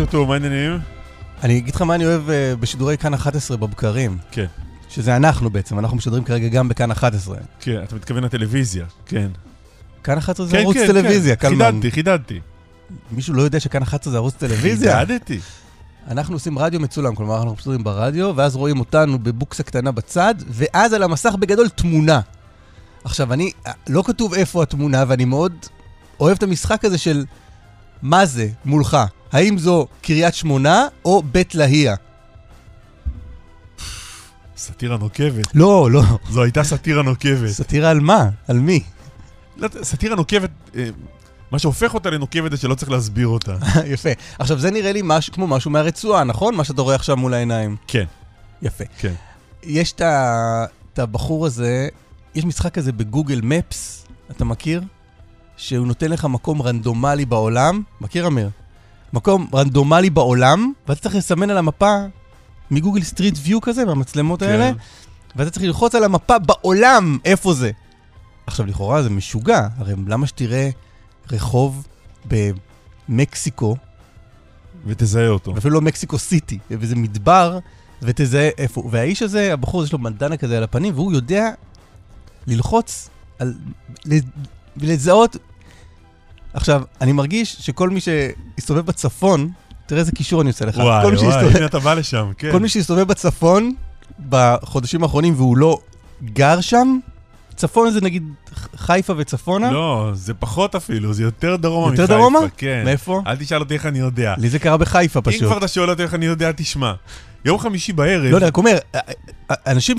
בוקר טוב, מה העניינים? אני אגיד לך מה אני אוהב אה, בשידורי כאן 11 בבקרים. כן. שזה אנחנו בעצם, אנחנו משדרים כרגע גם בכאן 11. כן, אתה מתכוון לטלוויזיה, כן. כאן 11 זה כן, ערוץ כן, טלוויזיה, כן. קלמן. חידדתי, חידדתי. מישהו לא יודע שכאן 11 זה ערוץ טלוויזיה? חידדתי. אנחנו עושים רדיו מצולם, כלומר אנחנו משדרים ברדיו, ואז רואים אותנו בבוקסה קטנה בצד, ואז על המסך בגדול תמונה. עכשיו, אני, לא כתוב איפה התמונה, ואני מאוד אוהב את המשחק הזה של מה זה מולך. האם זו קריית שמונה או בית להייה? סאטירה נוקבת. לא, לא. זו הייתה סאטירה נוקבת. סאטירה על מה? על מי? לא, סאטירה נוקבת, אה, מה שהופך אותה לנוקבת זה שלא צריך להסביר אותה. יפה. עכשיו, זה נראה לי מש, כמו משהו מהרצועה, נכון? מה שאתה רואה עכשיו מול העיניים. כן, יפה. כן. יש את הבחור הזה, יש משחק כזה בגוגל מפס, אתה מכיר? שהוא נותן לך מקום רנדומלי בעולם. מכיר, אמיר? מקום רנדומלי בעולם, ואתה צריך לסמן על המפה מגוגל סטריט ויו כזה, מהמצלמות כן. האלה, ואתה צריך ללחוץ על המפה בעולם איפה זה. עכשיו, לכאורה זה משוגע, הרי למה שתראה רחוב במקסיקו, ותזהה אותו. אפילו לא מקסיקו סיטי, וזה מדבר, ותזהה איפה. הוא. והאיש הזה, הבחור, יש לו בנדנה כזה על הפנים, והוא יודע ללחוץ על... ולזהות... עכשיו, אני מרגיש שכל מי שיסתובב בצפון, תראה איזה קישור אני עושה לך. וואי, וואי, שיסתובב- הנה אתה בא לשם, כן. כל מי שיסתובב בצפון בחודשים האחרונים והוא לא גר שם, צפון זה נגיד חיפה וצפונה. לא, זה פחות אפילו, זה יותר דרומה יותר מחיפה. דרומה? כן. מאיפה? אל תשאל אותי איך אני יודע. לי זה קרה בחיפה אם פשוט. כבר אתה שואל אותי איך אני יודע, תשמע. יום חמישי בערב, לא, אני רק אומר, אנשים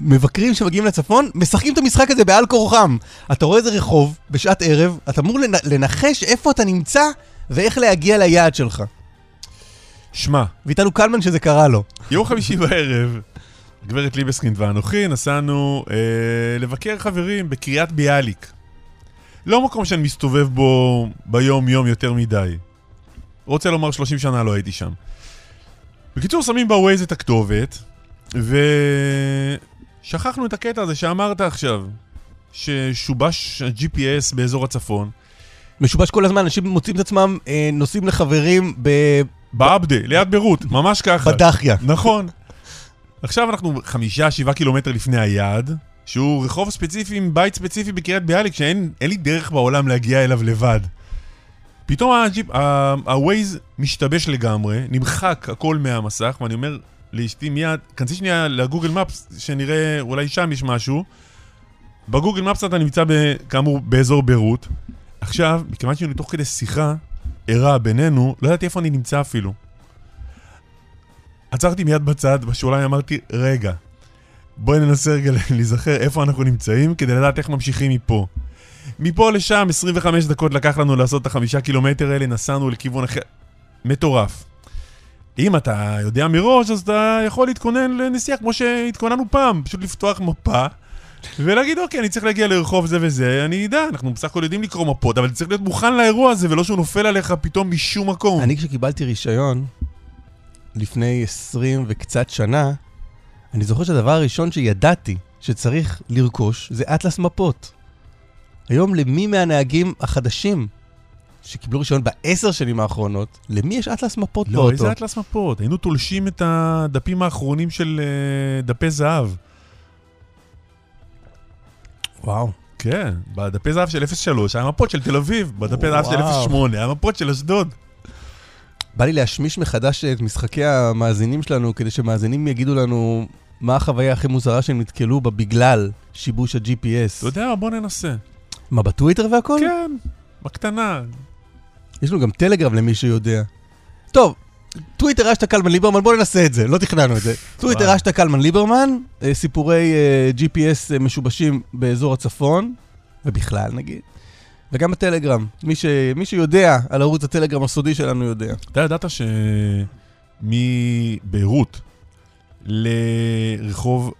שמבקרים שמגיעים לצפון, משחקים את המשחק הזה בעל כורחם. אתה רואה איזה רחוב בשעת ערב, אתה אמור לנ- לנחש איפה אתה נמצא ואיך להגיע ליעד שלך. שמע, ואיתנו קלמן שזה קרה לו. יום חמישי בערב, גברת ליבסקינד ואנוכי נסענו אה, לבקר חברים בקריית ביאליק. לא מקום שאני מסתובב בו ביום-יום יותר מדי. רוצה לומר 30 שנה לא הייתי שם. בקיצור, שמים בווייז את הכתובת, ושכחנו את הקטע הזה שאמרת עכשיו, ששובש ה-GPS באזור הצפון. משובש כל הזמן, אנשים מוצאים את עצמם אה, נוסעים לחברים ב... בעבדה, ליד ביירות, ממש ככה. בדחיה. נכון. עכשיו אנחנו חמישה, שבעה קילומטר לפני היעד, שהוא רחוב ספציפי עם בית ספציפי בקריית ביאליק, שאין אין לי דרך בעולם להגיע אליו לבד. פתאום הג'יפ, ה- הווייז משתבש לגמרי, נמחק הכל מהמסך, ואני אומר לאשתי מיד, כנסי שנייה לגוגל מפס, שנראה, אולי שם יש משהו. בגוגל מפס אתה נמצא, ב, כאמור, באזור ביירות. עכשיו, מכיוון שאני תוך כדי שיחה ערה בינינו, לא ידעתי איפה אני נמצא אפילו. עצרתי מיד בצד, בשוליים אמרתי, רגע, בואי ננסה רגע להיזכר איפה אנחנו נמצאים, כדי לדעת איך ממשיכים מפה. מפה לשם, 25 דקות לקח לנו לעשות את החמישה קילומטר האלה, נסענו לכיוון אחר. מטורף. אם אתה יודע מראש, אז אתה יכול להתכונן לנסיעה כמו שהתכוננו פעם, פשוט לפתוח מפה. ולהגיד, אוקיי, אני צריך להגיע לרחוב זה וזה, אני אדע, אנחנו בסך הכל יודעים לקרוא מפות, אבל צריך להיות מוכן לאירוע הזה, ולא שהוא נופל עליך פתאום משום מקום. אני כשקיבלתי רישיון, לפני 20 וקצת שנה, אני זוכר שהדבר הראשון שידעתי שצריך לרכוש זה אטלס מפות. היום למי מהנהגים החדשים שקיבלו רישיון בעשר שנים האחרונות, למי יש אטלס מפות לא, באוטו? איזה אטלס מפות? היינו תולשים את הדפים האחרונים של אה, דפי זהב. וואו. כן, בדפי זהב של 03 היה מפות של תל אביב, בדפי זהב של וואו. 08 היה מפות של אשדוד. בא לי להשמיש מחדש את משחקי המאזינים שלנו, כדי שמאזינים יגידו לנו מה החוויה הכי מוזרה שהם נתקלו בה בגלל שיבוש ה-GPS. אתה יודע, בוא ננסה. מה, בטוויטר והכל? כן, בקטנה. יש לנו גם טלגרם למי שיודע. טוב, טוויטר אשטה קלמן ליברמן, בואו ננסה את זה, לא תכננו את זה. טוויטר אשטה קלמן ליברמן, אה, סיפורי אה, GPS אה, משובשים באזור הצפון, ובכלל נגיד. וגם בטלגרם, מי, ש... מי שיודע על ערוץ הטלגרם הסודי שלנו יודע. אתה ידעת שמביירות לרחוב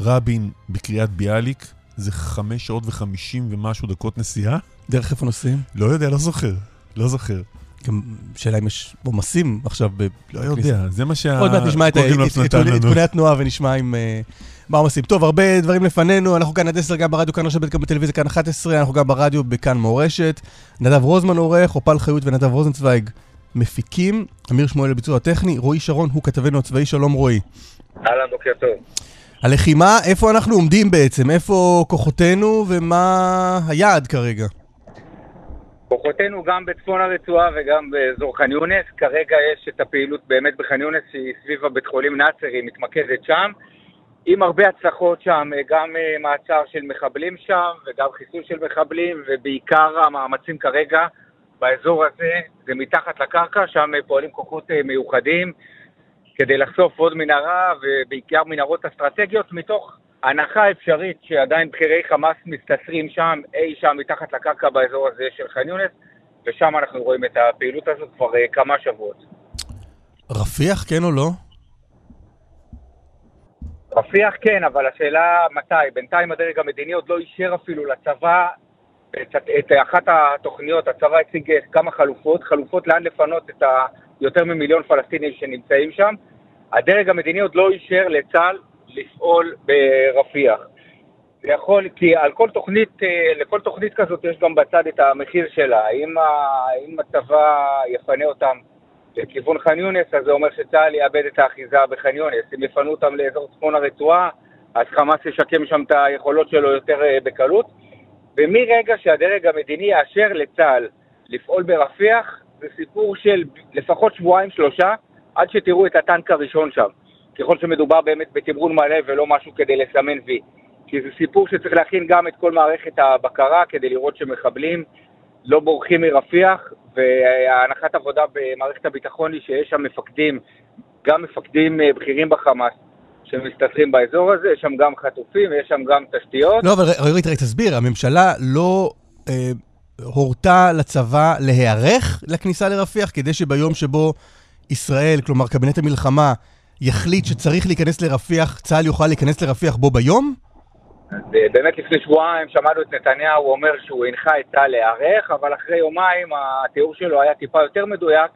רבין בקריית ביאליק זה חמש שעות וחמישים ומשהו דקות נסיעה? דרך איפה נוסעים? לא יודע, לא זוכר. לא זוכר. גם שאלה אם יש עומסים עכשיו ב... לא יודע, זה מה שה... עוד מעט נשמע את לנו. עדכוני התנועה ונשמע עם... אה, מה עומסים. טוב, הרבה דברים לפנינו, אנחנו כאן עד 10, גם ברדיו כאן רשת, גם בטלוויזיה כאן 11, אנחנו גם ברדיו בכאן מורשת. נדב רוזמן עורך, אופל חיות ונדב רוזנצוויג מפיקים, אמיר שמואל לביצוע הטכני, רועי שרון הוא כתבנו הצבאי, שלום רועי. אהלן, בוקר טוב. הלחימה, איפה אנחנו עומדים בעצם? איפה כוחותינו ומה היעד כרגע? כוחותינו גם בצפון הרצועה וגם באזור ח'אן יונס. כרגע יש את הפעילות באמת בח'אן יונס שהיא סביב הבית חולים נאצר, היא מתמקדת שם. עם הרבה הצלחות שם, גם אה, מעצר של מחבלים שם וגם חיסול של מחבלים ובעיקר המאמצים כרגע באזור הזה זה מתחת לקרקע, שם אה, פועלים כוחות אה, מיוחדים כדי לחשוף עוד מנהרה ובעיקר מנהרות אסטרטגיות מתוך הנחה אפשרית שעדיין בכירי חמאס מסתתרים שם, אי שם מתחת לקרקע באזור הזה של ח'אן יונס ושם אנחנו רואים את הפעילות הזאת כבר כמה שבועות. רפיח, כן או לא? רפיח כן, אבל השאלה מתי. בינתיים הדרג המדיני עוד לא אישר אפילו לצבא את, את אחת התוכניות, הצבא הציג כמה חלופות, חלופות לאן לפנות את היותר ממיליון פלסטינים שנמצאים שם. הדרג המדיני עוד לא אישר לצה"ל לפעול ברפיח. זה יכול, כי על כל תוכנית, אה, לכל תוכנית כזאת יש גם בצד את המחיר שלה. אם, אם הצבא יפנה אותם לכיוון ח'אן יונס, אז זה אומר שצה"ל יאבד את האחיזה בח'אן יונס. אם יפנו אותם לאזור צפון הרצועה, אז חמאס ישקם שם את היכולות שלו יותר אה, בקלות. ומרגע שהדרג המדיני יאשר לצה"ל לפעול ברפיח, זה סיפור של לפחות שבועיים-שלושה, עד שתראו את הטנק הראשון שם. ככל שמדובר באמת בתמרון מלא ולא משהו כדי לסמן וי. כי זה סיפור שצריך להכין גם את כל מערכת הבקרה כדי לראות שמחבלים לא בורחים מרפיח, והנחת עבודה במערכת הביטחון היא שיש שם מפקדים, גם מפקדים אה, בכירים בחמאס, שמסתתרים באזור הזה, יש שם גם חטופים, יש שם גם תשתיות. לא, אבל רגע, רגע, תסביר, הממשלה לא אה, הורתה לצבא להיערך לכניסה לרפיח, כדי שביום שבו ישראל, כלומר קבינט המלחמה, יחליט שצריך להיכנס לרפיח, צה"ל יוכל להיכנס לרפיח בו ביום? אז אה, באמת לפני שבועיים שמענו את נתניהו אומר שהוא הנחה את צה"ל להיערך, אבל אחרי יומיים התיאור שלו היה טיפה יותר מדויק.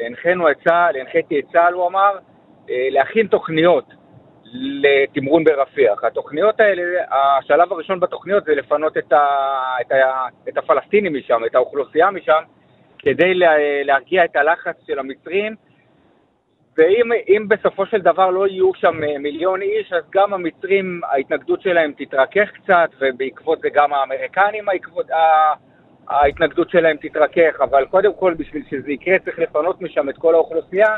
הנחינו את צה"ל, הנחיתי את צה"ל, הוא אמר, אה, להכין תוכניות לתמרון ברפיח. התוכניות האלה, השלב הראשון בתוכניות זה לפנות את, ה, את, ה, את הפלסטינים משם, את האוכלוסייה משם, כדי להרגיע את הלחץ של המצרים. ואם בסופו של דבר לא יהיו שם אה, מיליון איש, אז גם המצרים, ההתנגדות שלהם תתרכך קצת, ובעקבות זה גם האמריקנים העקבות, ההתנגדות שלהם תתרכך, אבל קודם כל בשביל שזה יקרה צריך לפנות משם את כל האוכלוסייה,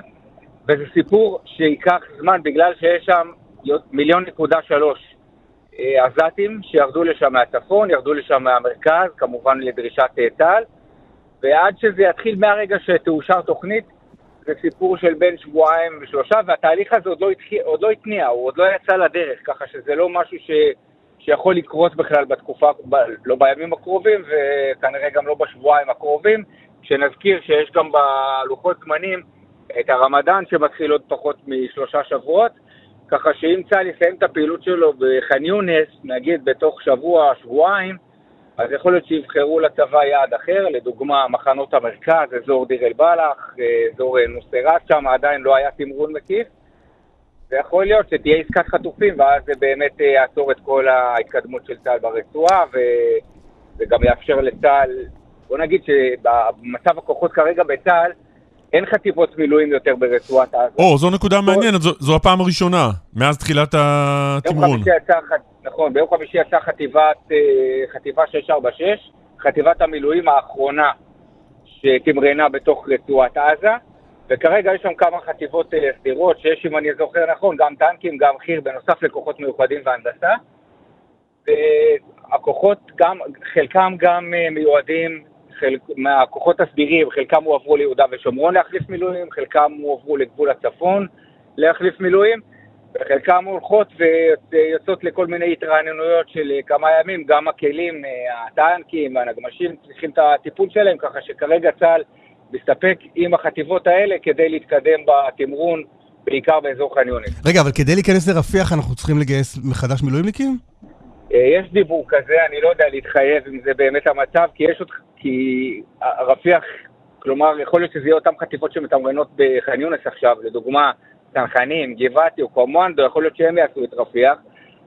וזה סיפור שייקח זמן בגלל שיש שם מיליון נקודה שלוש אה, עזתים שירדו לשם מהצפון, ירדו לשם מהמרכז, כמובן לדרישת אה, צה"ל, ועד שזה יתחיל מהרגע שתאושר תוכנית, זה סיפור של בין שבועיים ושלושה, והתהליך הזה עוד לא, התחיל, עוד לא התניע, הוא עוד לא יצא לדרך, ככה שזה לא משהו ש, שיכול לקרות בכלל בתקופה, ב, לא בימים הקרובים, וכנראה גם לא בשבועיים הקרובים, שנזכיר שיש גם בלוחות זמנים את הרמדאן שמתחיל עוד פחות משלושה שבועות, ככה שאם צה"ל יסיים את הפעילות שלו בח'אן יונס, נגיד בתוך שבוע, שבועיים, אז יכול להיות שיבחרו לצבא יעד אחר, לדוגמה מחנות המרכז, אזור דיר אל-בלח, אזור נוסרת שם, עדיין לא היה תמרון מקיף, ויכול להיות שתהיה עסקת חטופים, ואז זה באמת אה, יעצור את כל ההתקדמות של צה"ל ברצועה, וגם יאפשר לצה"ל, בוא נגיד שבמצב הכוחות כרגע בצה"ל, אין חטיבות מילואים יותר ברצועת עזה. או, זו נקודה מעניינת, זו, זו הפעם הראשונה, מאז תחילת התמרון. ביום חמישי יצא, נכון, ביום חמישי יצאה חטיבת, אה, חטיבה 646, חטיבת המילואים האחרונה שתמרנה בתוך רצועת עזה, וכרגע יש שם כמה חטיבות אה, סדירות, שיש, אם אני זוכר נכון, גם טנקים, גם חי"ר, בנוסף לכוחות מיוחדים והנדסה. והכוחות, גם, חלקם גם אה, מיועדים, חלק, מהכוחות הסדירים, חלקם הועברו ליהודה ושומרון להחליף מילואים, חלקם הועברו לגבול הצפון להחליף מילואים, וחלקם הולכות ויוצאות לכל מיני התרעננויות של אה, כמה ימים, גם הכלים, הטנקים והנגמשים צריכים את הטיפול שלהם, ככה שכרגע צה"ל מסתפק עם החטיבות האלה כדי להתקדם בתמרון, בעיקר באזור ח'אן יונס. רגע, אבל כדי להיכנס לרפיח אנחנו צריכים לגייס מחדש מילואימניקים? אה, יש דיבור כזה, אני לא יודע להתחייב אם זה באמת המצב, כי יש עוד... כי רפיח, כלומר, יכול להיות שזה יהיה אותן חטיבות שמתמרנות בח'אן יונס עכשיו, לדוגמה, צנחנים, גבעתי או קומנדו, יכול להיות שהם יעשו את רפיח.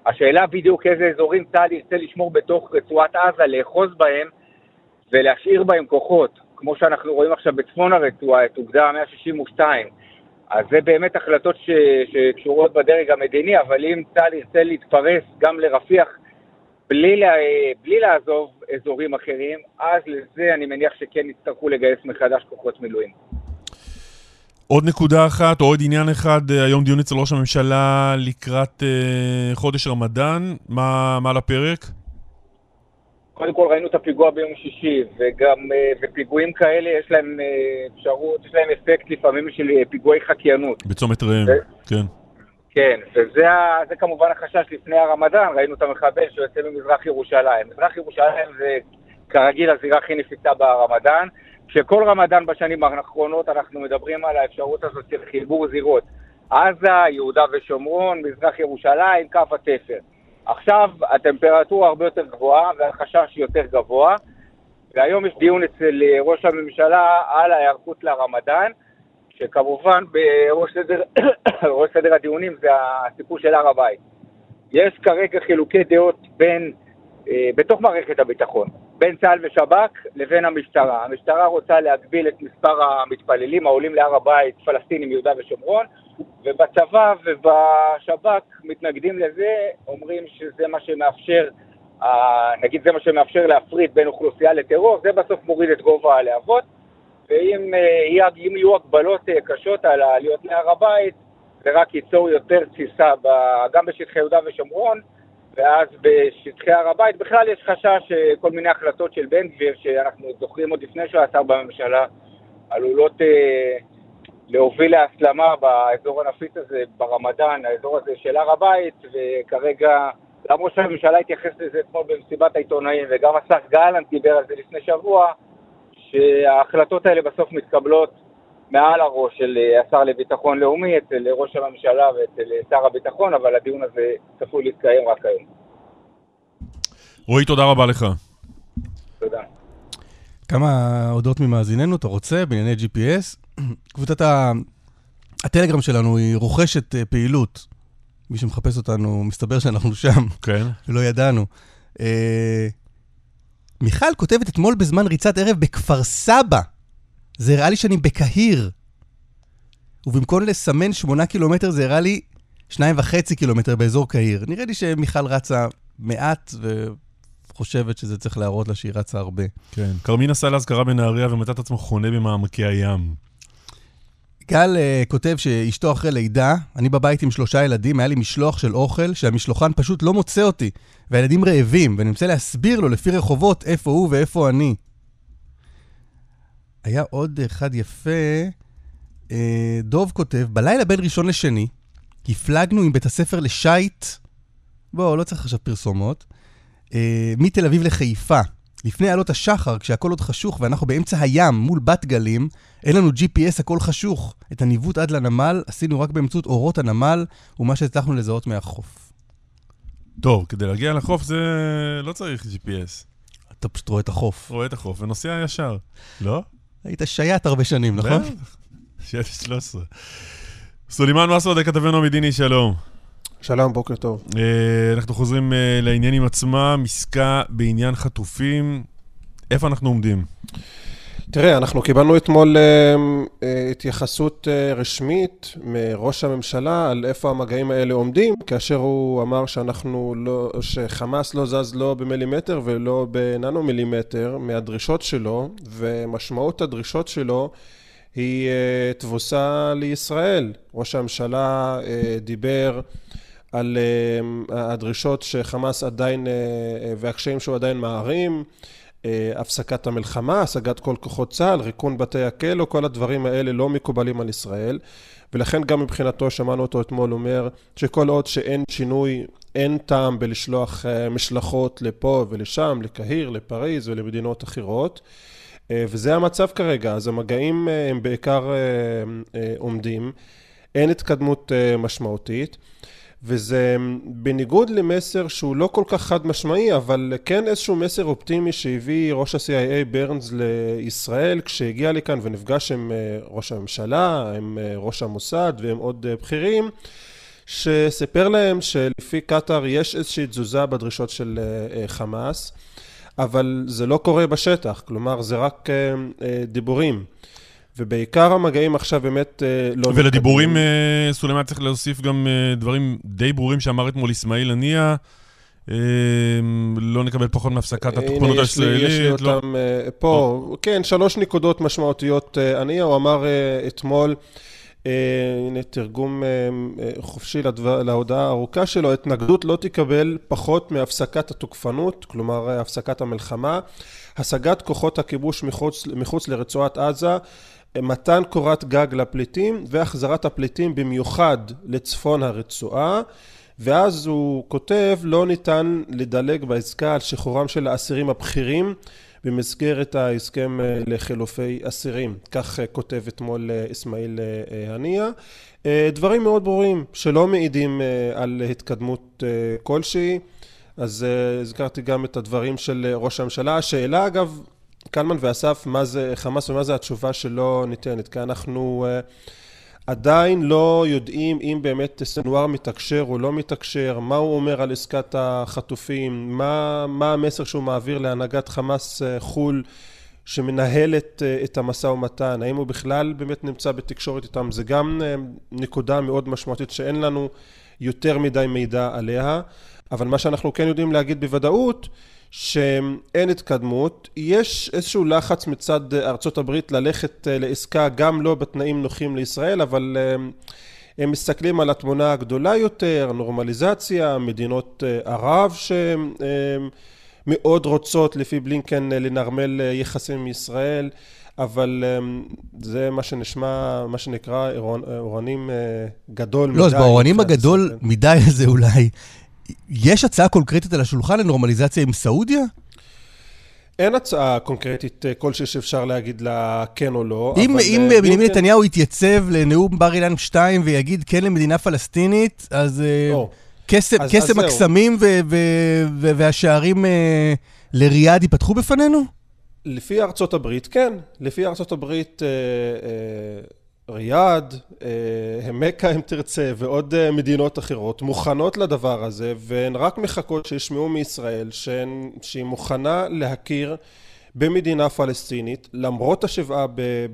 השאלה בדיוק איזה אזורים צה"ל ירצה לשמור בתוך רצועת עזה, לאחוז בהם ולהשאיר בהם כוחות. כמו שאנחנו רואים עכשיו בצפון הרצועה, את אוגדה 162. אז זה באמת החלטות ש... שקשורות בדרג המדיני, אבל אם צה"ל ירצה להתפרס גם לרפיח בלי, לה... בלי לעזוב אזורים אחרים, אז לזה אני מניח שכן יצטרכו לגייס מחדש כוחות מילואים. עוד נקודה אחת, או עוד עניין אחד, אה, היום דיון אצל ראש הממשלה לקראת אה, חודש רמדאן, מה, מה על הפרק? קודם כל ראינו את הפיגוע ביום שישי, וגם, אה, ופיגועים כאלה יש להם אה, אפשרות, יש להם אפקט לפעמים של אה, פיגועי חקיינות. בצומת ראם, ו... כן. כן, וזה כמובן החשש לפני הרמדאן, ראינו את המחבל שיוצא ממזרח ירושלים. מזרח ירושלים זה כרגיל הזירה הכי נפיצה ברמדאן, שכל רמדאן בשנים האחרונות אנחנו מדברים על האפשרות הזאת של חיבור זירות. עזה, יהודה ושומרון, מזרח ירושלים, קו התפר. עכשיו הטמפרטורה הרבה יותר גבוהה והחשש יותר גבוה, והיום יש דיון אצל ראש הממשלה על ההיערכות לרמדאן, שכמובן בראש סדר, סדר הדיונים זה הסיפור של הר הבית. יש כרגע חילוקי דעות בין, אה, בתוך מערכת הביטחון, בין צה"ל ושב"כ לבין המשטרה. המשטרה רוצה להגביל את מספר המתפללים העולים להר הבית, פלסטינים, יהודה ושומרון, ובצבא ובשב"כ מתנגדים לזה, אומרים שזה מה שמאפשר, נגיד זה מה שמאפשר להפריד בין אוכלוסייה לטרור, זה בסוף מוריד את גובה הלהבות, ואם אה, יהיו הגבלות אה, קשות על העליות להר הבית, זה רק ייצור יותר תסיסה גם בשטחי יהודה ושומרון, ואז בשטחי הר הבית בכלל יש חשש שכל מיני החלטות של בן גביר, שאנחנו זוכרים עוד לפני שהוא היה שר בממשלה, עלולות אה, להוביל להסלמה באזור הנפיץ הזה ברמדאן, האזור הזה של הר הבית, וכרגע, גם ראש הממשלה התייחס לזה אתמול במסיבת העיתונאים, וגם השר גלנט דיבר על זה לפני שבוע, שההחלטות האלה בסוף מתקבלות מעל הראש של אה, השר לביטחון לאומי, אצל ראש הממשלה ואצל אה, שר הביטחון, אבל הדיון הזה צפוי להתקיים רק היום. רועי, תודה רבה לך. תודה. כמה הודעות ממאזיננו אתה רוצה בענייני GPS? קבוצת הטלגרם שלנו היא רוכשת אה, פעילות. מי שמחפש אותנו, מסתבר שאנחנו שם. כן. ולא ידענו. אה, מיכל כותבת אתמול בזמן ריצת ערב בכפר סבא. זה הראה לי שאני בקהיר. ובמקום לסמן שמונה קילומטר זה הראה לי שניים וחצי קילומטר באזור קהיר. נראה לי שמיכל רצה מעט וחושבת שזה צריך להראות לה שהיא רצה הרבה. כן. כרמין עשה לאזכרה בנהריה ומצא את עצמו חונה במעמקי הים. גל uh, כותב שאשתו אחרי לידה, אני בבית עם שלושה ילדים, היה לי משלוח של אוכל שהמשלוחן פשוט לא מוצא אותי, והילדים רעבים, ואני רוצה להסביר לו לפי רחובות איפה הוא ואיפה אני. היה עוד אחד יפה, uh, דוב כותב, בלילה בין ראשון לשני, הפלגנו עם בית הספר לשייט, בואו, לא צריך עכשיו פרסומות, uh, מתל אביב לחיפה. לפני עלות השחר, כשהכל עוד חשוך ואנחנו באמצע הים מול בת גלים, אין לנו GPS, הכל חשוך. את הניווט עד לנמל עשינו רק באמצעות אורות הנמל ומה שהצלחנו לזהות מהחוף. טוב, כדי להגיע לחוף זה לא צריך GPS. אתה פשוט רואה את החוף. רואה את החוף ונוסע ישר, לא? היית שייט הרבה שנים, נכון? שייט 13. סולימאן מסעוד, כתבנו המדיני, שלום. שלום, בוקר טוב. Uh, אנחנו חוזרים uh, לעניינים עצמם, עסקה בעניין חטופים. איפה אנחנו עומדים? תראה, אנחנו קיבלנו אתמול uh, uh, התייחסות uh, רשמית מראש הממשלה על איפה המגעים האלה עומדים, כאשר הוא אמר שאנחנו לא, שחמאס לא זז לא במילימטר ולא בננו מילימטר מהדרישות שלו, ומשמעות הדרישות שלו היא אה, תבוסה לישראל. ראש הממשלה אה, דיבר על אה, הדרישות שחמאס עדיין, והקשיים שהוא עדיין מערים, הפסקת המלחמה, השגת כל כוחות צה"ל, ריקון בתי הכלא, כל הדברים האלה לא מקובלים על ישראל. ולכן גם מבחינתו שמענו אותו אתמול אומר שכל עוד שאין שינוי אין טעם בלשלוח משלחות לפה ולשם, לקהיר, לפריז ולמדינות אחרות. אה, וזה המצב כרגע, אז המגעים אה, הם בעיקר אה, עומדים, אין התקדמות משמעותית, וזה בניגוד למסר שהוא לא כל כך חד משמעי, אבל כן איזשהו מסר אופטימי שהביא ראש ה-CIA ברנס לישראל כשהגיע לכאן ונפגש עם ראש הממשלה, עם ראש המוסד ועם עוד בכירים. שסיפר להם שלפי קטאר יש איזושהי תזוזה בדרישות של חמאס. אבל זה לא קורה בשטח, כלומר זה רק אה, אה, דיבורים. ובעיקר המגעים עכשיו באמת אה, לא... ולדיבורים, אה, סולימאן צריך להוסיף גם אה, דברים די ברורים שאמר אתמול אסמאעיל הנייה. לא נקבל פחות מהפסקת התוקפנות הישראלית. יש לי לא. אותם פה. כן, שלוש נקודות משמעותיות הנייה. הוא אמר אתמול... הנה תרגום חופשי להודעה הארוכה שלו, התנגדות לא תקבל פחות מהפסקת התוקפנות, כלומר הפסקת המלחמה, השגת כוחות הכיבוש מחוץ, מחוץ לרצועת עזה, מתן קורת גג לפליטים והחזרת הפליטים במיוחד לצפון הרצועה ואז הוא כותב לא ניתן לדלג בעסקה על שחרורם של האסירים הבכירים במסגרת ההסכם אה, לחילופי אסירים. כך אה, כותב אתמול אה, אסמאעיל הנייה. דברים מאוד ברורים שלא מעידים על התקדמות כלשהי. אז הזכרתי גם את הדברים של ראש הממשלה. השאלה אגב, קלמן ואסף, מה זה חמאס ומה זה התשובה שלא ניתנת, כי אנחנו עדיין לא יודעים אם באמת סנואר מתקשר או לא מתקשר, מה הוא אומר על עסקת החטופים, מה, מה המסר שהוא מעביר להנהגת חמאס אה, חו"ל שמנהלת אה, את המשא ומתן, האם הוא בכלל באמת נמצא בתקשורת איתם, זה גם אה, נקודה מאוד משמעותית שאין לנו יותר מדי מידע עליה, אבל מה שאנחנו כן יודעים להגיד בוודאות שאין התקדמות, יש איזשהו לחץ מצד ארצות הברית ללכת אה, לעסקה גם לא בתנאים נוחים לישראל, אבל אה, הם מסתכלים על התמונה הגדולה יותר, נורמליזציה, מדינות אה, ערב שמאוד רוצות לפי בלינקן לנרמל יחסים עם ישראל, אבל זה מה שנשמע, מה שנקרא אורנים גדול לא, מדי. לא, אז באורנים הגדול מדי הזה אולי יש הצעה קונקרטית על השולחן לנורמליזציה עם סעודיה? אין הצעה קונקרטית אה, כלשהי שאפשר להגיד לה כן או לא. אם, אם אה, בנימין נתניהו יתייצב לנאום בר אילן 2 ויגיד כן למדינה פלסטינית, אז או, קסם, אז, קסם אז הקסמים ו- ו- ו- והשערים לריאד ייפתחו בפנינו? לפי ארצות הברית, כן. לפי ארצות הברית... אה, אה, ריאד, אה, מכה אם תרצה, ועוד אה, מדינות אחרות מוכנות לדבר הזה, והן רק מחכות שישמעו מישראל שהן, שהיא מוכנה להכיר במדינה פלסטינית למרות השבעה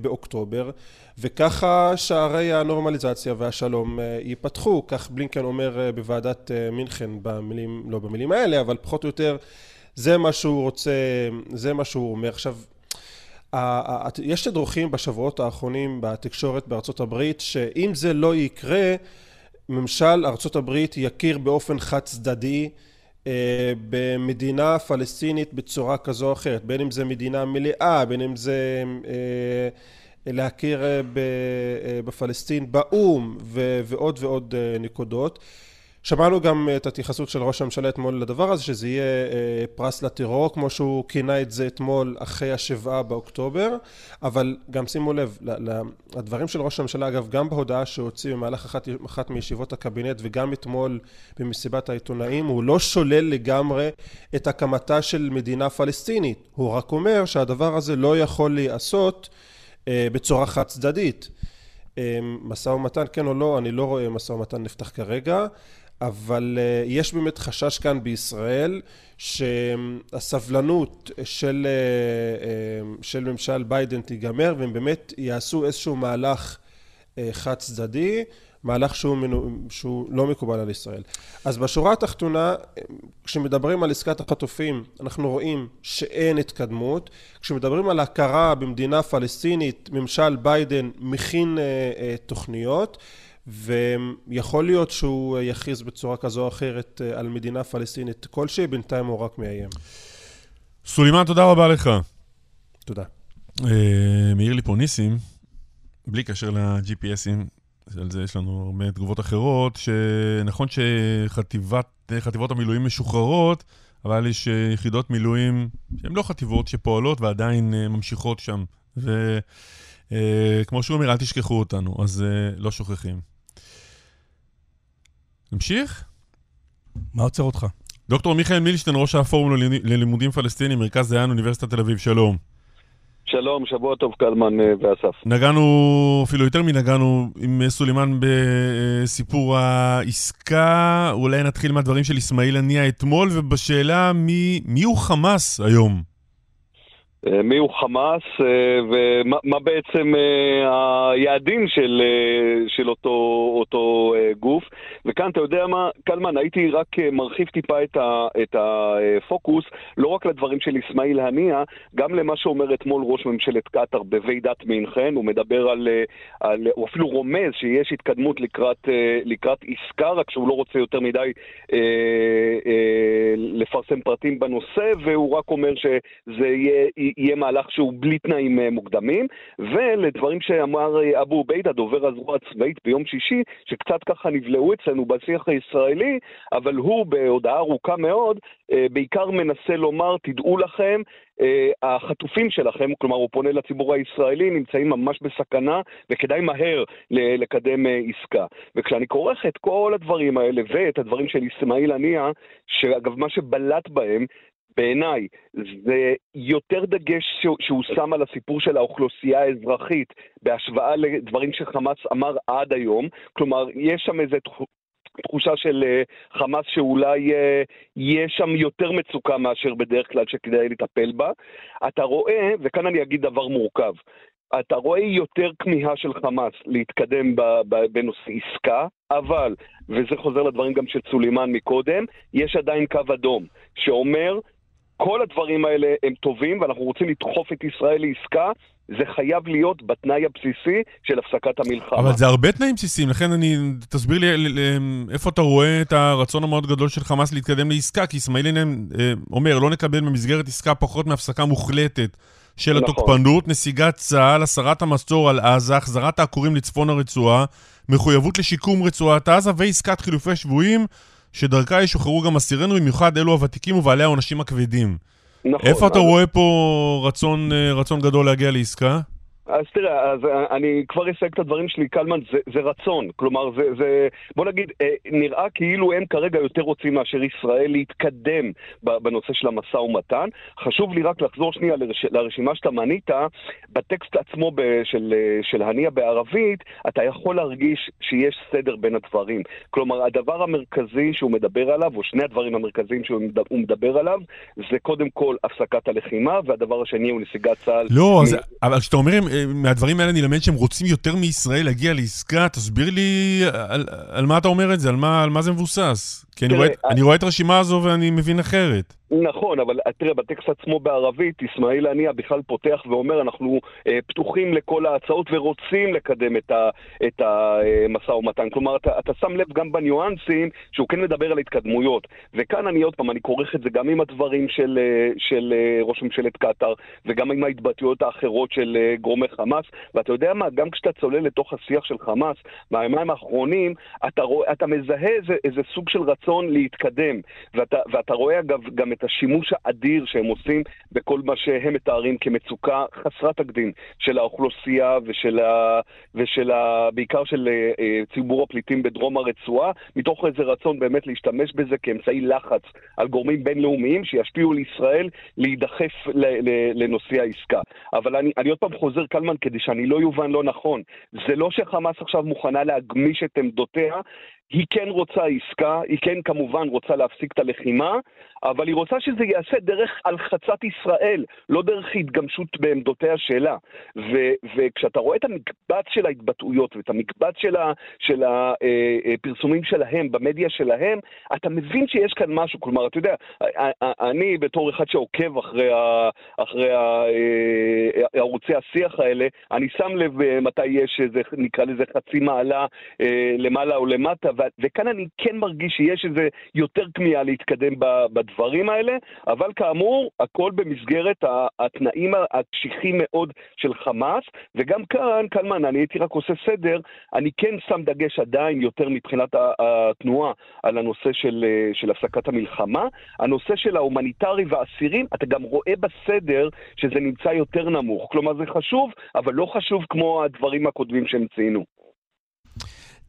באוקטובר וככה שערי הנורמליזציה והשלום אה, ייפתחו. כך בלינקן אומר בוועדת מינכן במילים לא במילים האלה אבל פחות או יותר זה מה שהוא רוצה זה מה שהוא אומר. עכשיו יש תדרוכים בשבועות האחרונים בתקשורת בארצות הברית שאם זה לא יקרה ממשל ארצות הברית יכיר באופן חד צדדי אה, במדינה פלסטינית בצורה כזו או אחרת בין אם זה מדינה מלאה בין אם זה אה, להכיר אה, בפלסטין באו"ם ועוד ועוד נקודות שמענו גם את ההתייחסות של ראש הממשלה אתמול לדבר הזה, שזה יהיה אה, פרס לטרור, כמו שהוא כינה את זה אתמול אחרי השבעה באוקטובר, אבל גם שימו לב, לדברים של ראש הממשלה, אגב, גם בהודעה שהוציא במהלך אחת, אחת מישיבות הקבינט וגם אתמול במסיבת העיתונאים, הוא לא שולל לגמרי את הקמתה של מדינה פלסטינית, הוא רק אומר שהדבר הזה לא יכול להיעשות אה, בצורה חד צדדית. אה, משא ומתן כן או לא, אני לא רואה משא ומתן נפתח כרגע. אבל uh, יש באמת חשש כאן בישראל שהסבלנות של, uh, uh, של ממשל ביידן תיגמר והם באמת יעשו איזשהו מהלך חד צדדי מהלך שהוא, מנו, שהוא לא מקובל על ישראל. אז בשורה התחתונה, כשמדברים על עסקת החטופים, אנחנו רואים שאין התקדמות. כשמדברים על הכרה במדינה פלסטינית, ממשל ביידן מכין אה, אה, תוכניות. ויכול להיות שהוא יכריז בצורה כזו או אחרת אה, על מדינה פלסטינית כלשהי, בינתיים הוא רק מאיים. סולימאן, תודה רבה לך. תודה. אה, מעיר לי פה ניסים, בלי קשר ל-GPSים, על זה יש לנו הרבה תגובות אחרות, שנכון שחטיבות המילואים משוחררות, אבל יש יחידות מילואים שהן לא חטיבות שפועלות ועדיין אה, ממשיכות שם. וכמו שהוא אומר, אל תשכחו אותנו, אז לא שוכחים. נמשיך? מה עוצר אותך? דוקטור מיכאל מילשטיין, ראש הפורום ללימודים פלסטינים, מרכז דיין, אוניברסיטת תל אביב, שלום. שלום, שבוע טוב קלמן אה, ואסף. נגענו, אפילו יותר מנגענו עם סולימאן בסיפור העסקה. אולי נתחיל מהדברים של אסמאעיל הנייה אתמול, ובשאלה מי, מי הוא חמאס היום? אה, מי הוא חמאס אה, ומה בעצם אה, היעדים של, של אותו, אותו גוף. וכאן, אתה יודע מה, קלמן, הייתי רק מרחיב טיפה את, ה, את הפוקוס, לא רק לדברים של אסמאעיל הנייה, גם למה שאומר אתמול ראש ממשלת קטאר בוועידת מינכן, הוא מדבר על, על, הוא אפילו רומז שיש התקדמות לקראת, לקראת עסקה, רק שהוא לא רוצה יותר מדי אה, אה, לפרסם פרטים בנושא, והוא רק אומר שזה יהיה... יהיה מהלך שהוא בלי תנאים אה, מוקדמים, ולדברים שאמר אה, אבו עוביידה, דובר הזרוע הצבאית ביום שישי, שקצת ככה נבלעו אצלנו בשיח הישראלי, אבל הוא בהודעה ארוכה מאוד, אה, בעיקר מנסה לומר, תדעו לכם, החטופים שלכם, כלומר הוא פונה לציבור הישראלי, נמצאים ממש בסכנה וכדאי מהר לקדם עסקה. וכשאני כורך את כל הדברים האלה ואת הדברים של אסמאעיל הנייה, שאגב מה שבלט בהם בעיניי, זה יותר דגש שהוא, שם על הסיפור של האוכלוסייה האזרחית בהשוואה לדברים שחמאס אמר עד היום. כלומר, יש שם איזה תחושה של uh, חמאס שאולי uh, יש שם יותר מצוקה מאשר בדרך כלל שכדאי לטפל בה. אתה רואה, וכאן אני אגיד דבר מורכב, אתה רואה יותר כמיהה של חמאס להתקדם בנושא עסקה, אבל, וזה חוזר לדברים גם של סולימאן מקודם, יש עדיין קו אדום שאומר כל הדברים האלה הם טובים, ואנחנו רוצים לדחוף את ישראל לעסקה. זה חייב להיות בתנאי הבסיסי של הפסקת המלחמה. אבל זה הרבה תנאים בסיסיים, לכן אני... תסביר לי איפה אתה רואה את הרצון המאוד גדול של חמאס להתקדם לעסקה, כי אסמאעיל אה, אומר, לא נקבל במסגרת עסקה פחות מהפסקה מוחלטת של נכון. התוקפנות, נסיגת צה"ל, הסרת המצור על עזה, החזרת העקורים לצפון הרצועה, מחויבות לשיקום רצועת עזה ועסקת חילופי שבויים. שדרכה ישוחררו גם אסירינו, במיוחד אלו הוותיקים ובעלי העונשים הכבדים. נכון. איפה אתה רואה פה רצון, אה, רצון גדול להגיע לעסקה? אז תראה, אז אני כבר אסייג את הדברים שלי, קלמן, זה, זה רצון. כלומר, זה, זה, בוא נגיד, אה, נראה כאילו הם כרגע יותר רוצים מאשר ישראל להתקדם בנושא של המשא ומתן. חשוב לי רק לחזור שנייה לרש, לרשימה שאתה מנית. בטקסט עצמו ב, של, של הנייה בערבית, אתה יכול להרגיש שיש סדר בין הדברים. כלומר, הדבר המרכזי שהוא מדבר עליו, או שני הדברים המרכזיים שהוא מדבר עליו, זה קודם כל הפסקת הלחימה, והדבר השני הוא נסיגת צה"ל. לא, מ... אז, אבל כשאתה אומר מהדברים האלה נלמד שהם רוצים יותר מישראל להגיע לעסקה. תסביר לי על, על מה אתה אומר את זה, על מה, על מה זה מבוסס. כי אני רואה, אני רואה את הרשימה הזו ואני מבין אחרת. נכון, אבל תראה, בטקסט עצמו בערבית, אסמאעיל הנייה בכלל פותח ואומר, אנחנו אה, פתוחים לכל ההצעות ורוצים לקדם את, המשא ומתן. כלומר, אתה, אתה שם לב גם בניואנסים שהוא כן מדבר על התקדמויות. וכאן אני עוד פעם, אני כורך את זה גם עם הדברים של, אה, של אה, ראש ממשלת קטאר, וגם עם ההתבטאויות האחרות של אה, גורמי חמאס. ואתה יודע מה, גם כשאתה צולל לתוך השיח של חמאס, מהימיים האחרונים, אתה, רוא, אתה מזהה איזה, איזה סוג של רצון להתקדם. ואתה, ואתה רואה אגב גם את השימוש האדיר שהם עושים בכל מה שהם מתארים כמצוקה חסרת תקדים של האוכלוסייה ושל ה... ושל ה... בעיקר של uh, ציבור הפליטים בדרום הרצועה, מתוך איזה רצון באמת להשתמש בזה כאמצעי לחץ על גורמים בינלאומיים שישפיעו על ישראל להידחף לנושא העסקה. אבל אני, אני עוד פעם חוזר, קלמן, כדי שאני לא יובן לא נכון. זה לא שחמאס עכשיו מוכנה להגמיש את עמדותיה, היא כן רוצה עסקה, היא כן כמובן רוצה להפסיק את הלחימה, אבל היא רוצה שזה ייעשה דרך הלחצת ישראל, לא דרך התגמשות בעמדותיה שלה. ו- וכשאתה רואה את המקבץ של ההתבטאויות ואת המקבץ של, ה- של הפרסומים שלהם במדיה שלהם, אתה מבין שיש כאן משהו. כלומר, אתה יודע, אני בתור אחד שעוקב אחרי, ה- אחרי ה- ערוצי השיח האלה, אני שם לב מתי יש איזה, נקרא לזה חצי מעלה אה, למעלה או למטה, וכאן אני כן מרגיש שיש איזה יותר כמיהה להתקדם בדברים האלה, אבל כאמור, הכל במסגרת התנאים הקשיחים מאוד של חמאס, וגם כאן, קלמן, אני הייתי רק עושה סדר, אני כן שם דגש עדיין יותר מבחינת התנועה על הנושא של, אה, של הפסקת המלחמה. הנושא של ההומניטרי והאסירים, אתה גם רואה בסדר שזה נמצא יותר נמוך. כלומר, זה חשוב, אבל לא חשוב כמו הדברים הקודמים שהם ציינו.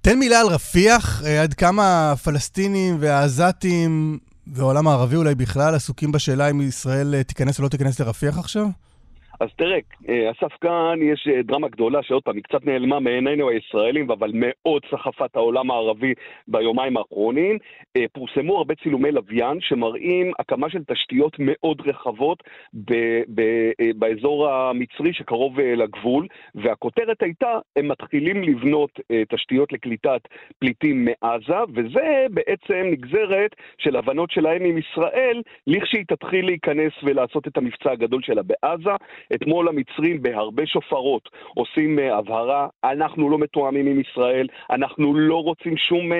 תן מילה על רפיח, אה, עד כמה הפלסטינים והעזתים והעולם הערבי אולי בכלל עסוקים בשאלה אם ישראל אה, תיכנס או לא תיכנס לרפיח עכשיו? אז תראה, אה, אסף כאן יש אה, דרמה גדולה שעוד פעם, היא קצת נעלמה מעינינו הישראלים, אבל מאוד סחפה את העולם הערבי ביומיים האחרונים. אה, פורסמו הרבה צילומי לוויין שמראים הקמה של תשתיות מאוד רחבות ב- ב- באזור המצרי שקרוב לגבול, והכותרת הייתה, הם מתחילים לבנות תשתיות לקליטת פליטים מעזה, וזה בעצם נגזרת של הבנות שלהם עם ישראל, לכשהיא תתחיל להיכנס ולעשות את המבצע הגדול שלה בעזה. אתמול המצרים בהרבה שופרות עושים uh, הבהרה, אנחנו לא מתואמים עם ישראל, אנחנו לא רוצים שום uh,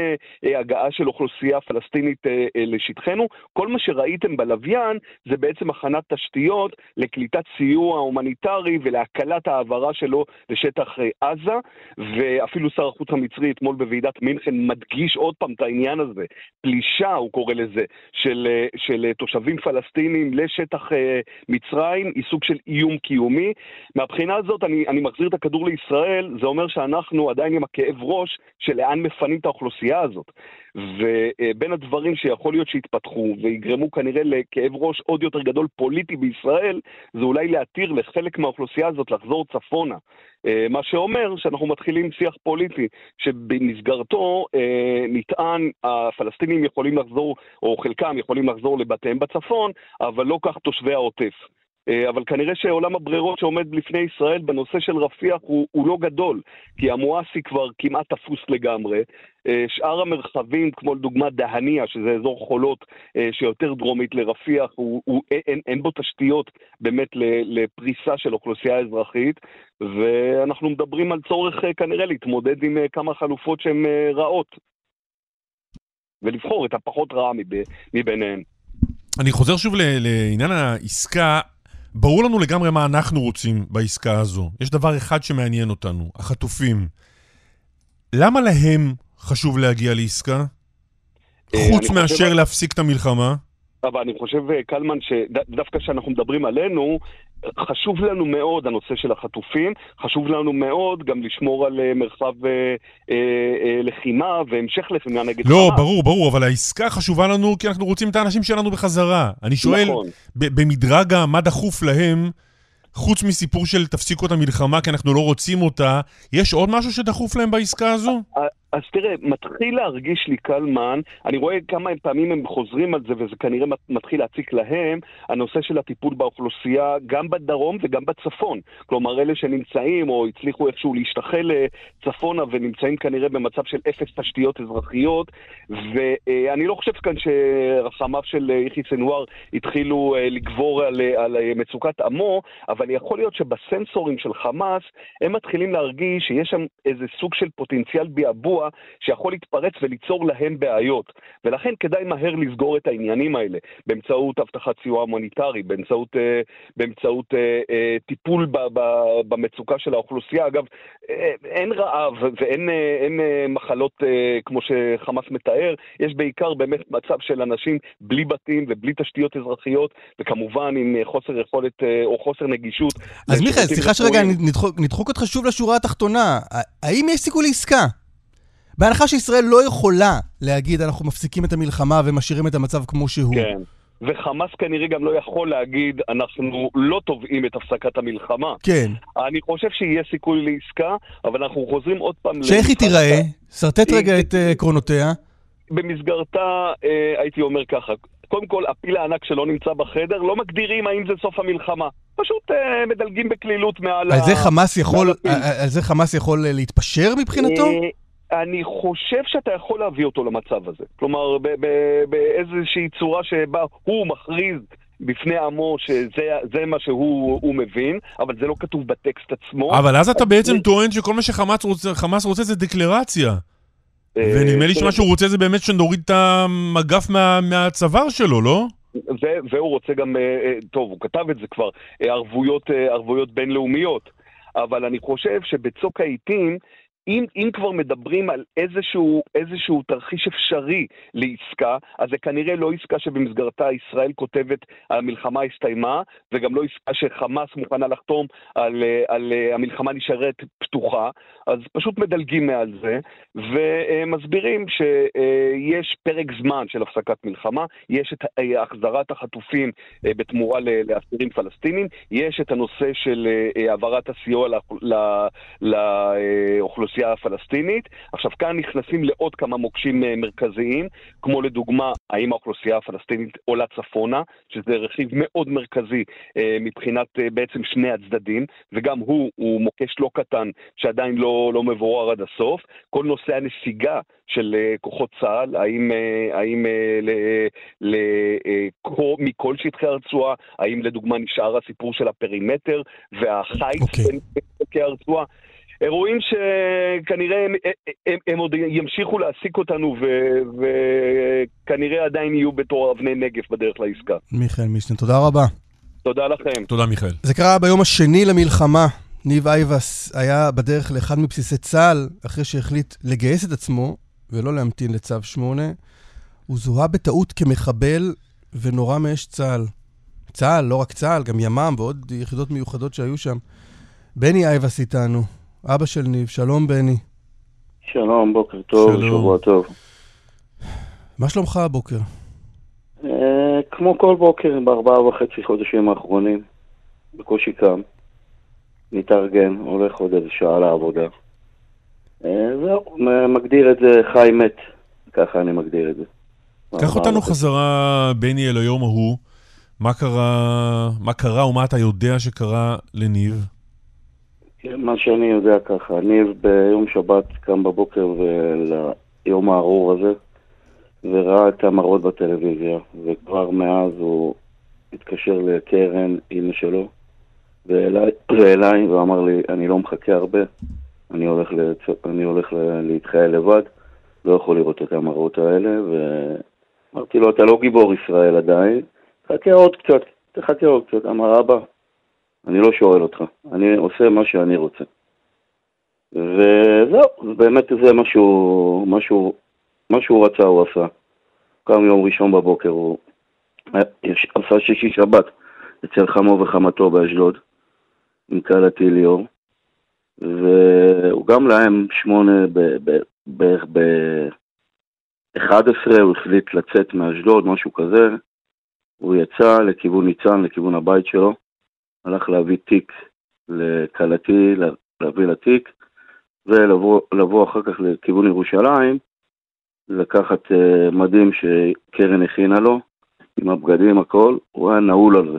uh, הגעה של אוכלוסייה פלסטינית לשטחנו. כל מה שראיתם בלוויין זה בעצם הכנת תשתיות לקליטת סיוע הומניטרי ולהקלת העברה שלו לשטח עזה, ואפילו שר החוץ המצרי אתמול בוועידת מינכן מדגיש עוד פעם את העניין הזה, פלישה, הוא קורא לזה, של, של תושבים פלסטינים לשטח מצרים, היא סוג של איום קיום קיומי. מהבחינה הזאת, אני, אני מחזיר את הכדור לישראל, זה אומר שאנחנו עדיין עם הכאב ראש של לאן מפנים את האוכלוסייה הזאת. ובין הדברים שיכול להיות שיתפתחו ויגרמו כנראה לכאב ראש עוד יותר גדול פוליטי בישראל, זה אולי להתיר לחלק מהאוכלוסייה הזאת לחזור צפונה. מה שאומר שאנחנו מתחילים שיח פוליטי, שבמסגרתו אה, נטען הפלסטינים יכולים לחזור, או חלקם יכולים לחזור לבתיהם בצפון, אבל לא כך תושבי העוטף. אה, אבל כנראה שעולם הברירות שעומד לפני ישראל בנושא של רפיח הוא, הוא לא גדול, כי המואסי כבר כמעט תפוס לגמרי. אה, שאר המרחבים, כמו לדוגמה דהניה, שזה אזור חולות אה, שיותר דרומית לרפיח, הוא, הוא, אין, אין בו תשתיות באמת לפריסה של אוכלוסייה אזרחית, ואנחנו מדברים על צורך כנראה להתמודד עם כמה חלופות שהן רעות, ולבחור את הפחות רעה מביניהן. אני חוזר שוב לעניין העסקה. ברור לנו לגמרי מה אנחנו רוצים בעסקה הזו. יש דבר אחד שמעניין אותנו, החטופים. למה להם חשוב להגיע לעסקה? אה, חוץ מאשר להפסיק את המלחמה? אבל אני חושב, אה, קלמן, שדווקא כשאנחנו מדברים עלינו, חשוב לנו מאוד הנושא של החטופים, חשוב לנו מאוד גם לשמור על אה, מרחב אה, אה, אה, לחימה והמשך לחימה נגד לא, חמה. ברור, ברור, אבל העסקה חשובה לנו כי אנחנו רוצים את האנשים שלנו בחזרה. אני שואל, נכון. במדרג מה דחוף להם, חוץ מסיפור של תפסיקו את המלחמה כי אנחנו לא רוצים אותה, יש עוד משהו שדחוף להם בעסקה הזו? אז תראה, מתחיל להרגיש לי קלמן, אני רואה כמה פעמים הם חוזרים על זה וזה כנראה מתחיל להציק להם, הנושא של הטיפול באוכלוסייה גם בדרום וגם בצפון. כלומר, אלה שנמצאים או הצליחו איכשהו להשתחל אה, צפונה ונמצאים כנראה במצב של אפס תשתיות אזרחיות, ואני לא חושב כאן שרחמיו של אה, יחיא סנוואר התחילו אה, לגבור על, על מצוקת עמו, אבל יכול להיות שבסנסורים של חמאס הם מתחילים להרגיש שיש שם איזה סוג של פוטנציאל ביעבוע שיכול להתפרץ וליצור להם בעיות. ולכן כדאי מהר לסגור את העניינים האלה באמצעות הבטחת סיוע הומניטרי, באמצעות, אה, באמצעות אה, אה, טיפול במצוקה של האוכלוסייה. אגב, אין רעב ואין אין, מחלות כמו שחמאס מתאר, יש בעיקר באמת מצב של אנשים בלי בתים ובלי תשתיות אזרחיות, וכמובן עם חוסר יכולת או חוסר נגישות. אז מיכאל, סליחה שרגע, נדחוק, נדחוק אותך שוב לשורה התחתונה. האם יש סיכוי לעסקה? בהנחה שישראל לא יכולה להגיד, אנחנו מפסיקים את המלחמה ומשאירים את המצב כמו שהוא. כן. וחמאס כנראה גם לא יכול להגיד, אנחנו לא תובעים את הפסקת המלחמה. כן. אני חושב שיהיה סיכוי לעסקה, אבל אנחנו חוזרים עוד פעם... שאיך היא תיראה? שרטט רגע את אה, עקרונותיה. במסגרתה, אה, הייתי אומר ככה, קודם כל, הפיל הענק שלא נמצא בחדר, לא מגדירים האם זה סוף המלחמה. פשוט אה, מדלגים בקלילות מעל על ה... זה חמאס יכול, מהלכים. על על זה חמאס יכול אה, להתפשר מבחינתו? אני חושב שאתה יכול להביא אותו למצב הזה. כלומר, באיזושהי צורה שבה הוא מכריז בפני עמו שזה זה מה שהוא הוא מבין, אבל זה לא כתוב בטקסט עצמו. אבל אז אתה בעצם טוען שכל מה שחמאס רוצה, זה דקלרציה. אה, ונדמה לי שמה שהוא רוצה זה באמת שנוריד את המגף מה- מהצוואר שלו, לא? ו- והוא רוצה גם, אה, אה, טוב, הוא כתב את זה כבר, ערבויות, ערבויות בינלאומיות. אבל אני חושב שבצוק העיתים, אם, אם כבר מדברים על איזשהו, איזשהו תרחיש אפשרי לעסקה, אז זה כנראה לא עסקה שבמסגרתה ישראל כותבת המלחמה הסתיימה, וגם לא עסקה שחמאס מוכנה לחתום על, על אה, המלחמה נשארת פתוחה, אז פשוט מדלגים מעל זה, ומסבירים שיש פרק זמן של הפסקת מלחמה, יש את אה, החזרת החטופים אה, בתמורה לאסירים פלסטינים, יש את הנושא של אה, העברת הסיוע לאוכ- ל- לאוכלוסייה הפלסטינית. עכשיו, כאן נכנסים לעוד כמה מוקשים אה, מרכזיים, כמו לדוגמה, האם האוכלוסייה הפלסטינית עולה צפונה, שזה רכיב מאוד מרכזי אה, מבחינת אה, בעצם שני הצדדים, וגם הוא, הוא מוקש לא קטן שעדיין לא, לא מבורר עד הסוף. כל נושא הנסיגה של כוחות צה"ל, האם, האם ל- ל- כל- מכל שטחי הרצועה, האם לדוגמה נשאר הסיפור של הפרימטר והחיץ אוקיי. בין בין חלקי הרצועה. אירועים שכנראה הם, הם, הם עוד ימשיכו להעסיק אותנו ו- וכנראה עדיין יהיו בתור אבני נגף בדרך לעסקה. מיכאל מישנה, תודה רבה. תודה לכם. תודה, מיכאל. זה קרה ביום השני למלחמה. ניב אייבס היה בדרך לאחד מבסיסי צה"ל, אחרי שהחליט לגייס את עצמו ולא להמתין לצו 8. הוא זוהה בטעות כמחבל ונורה מאש צה"ל. צה"ל, לא רק צה"ל, גם ימ"מ ועוד יחידות מיוחדות שהיו שם. בני אייבס איתנו, אבא של ניב, שלום בני. שלום, בוקר טוב, שלום. שבוע טוב. מה שלומך הבוקר? אה, כמו כל בוקר בארבעה וחצי חודשים האחרונים, בקושי קם, מתארגן, הולך עוד איזה שעה לעבודה. אה, זהו, מגדיר את זה חי מת, ככה אני מגדיר את זה. קח אותנו. חזרה, בני, אל היום ההוא. מה קרה, מה קרה ומה אתה יודע שקרה לניב? מה שאני יודע ככה, ניב ביום שבת קם בבוקר ליום הארור הזה, וראה את המראות בטלוויזיה, וכבר מאז הוא התקשר לקרן, אימא שלו, ואליי, ואמר לי, אני לא מחכה הרבה, אני הולך, לצ... אני הולך. להתחייל לבד, לא יכול לראות את המראות האלה, ואמרתי לו, אתה לא גיבור ישראל עדיין, תחכה עוד קצת, תחכה עוד קצת. אמר, אבא, אני לא שואל אותך, אני עושה מה שאני רוצה. וזהו, באמת זה מה שהוא, מה שהוא, מה שהוא רצה הוא עשה. קם יום ראשון בבוקר, הוא עשה שישי שבת אצל חמו וחמתו באשדוד, עם קהלתי ליאור, והוא גם להם שמונה בערך ב-11, הוא החליט לצאת מאשדוד, משהו כזה, הוא יצא לכיוון ניצן, לכיוון הבית שלו, הלך להביא תיק לכלתי, לה- להביא לתיק, ולבוא לבוא אחר כך לכיוון ירושלים, לקחת uh, מדים שקרן הכינה לו, עם הבגדים, הכל, הוא היה נעול על זה.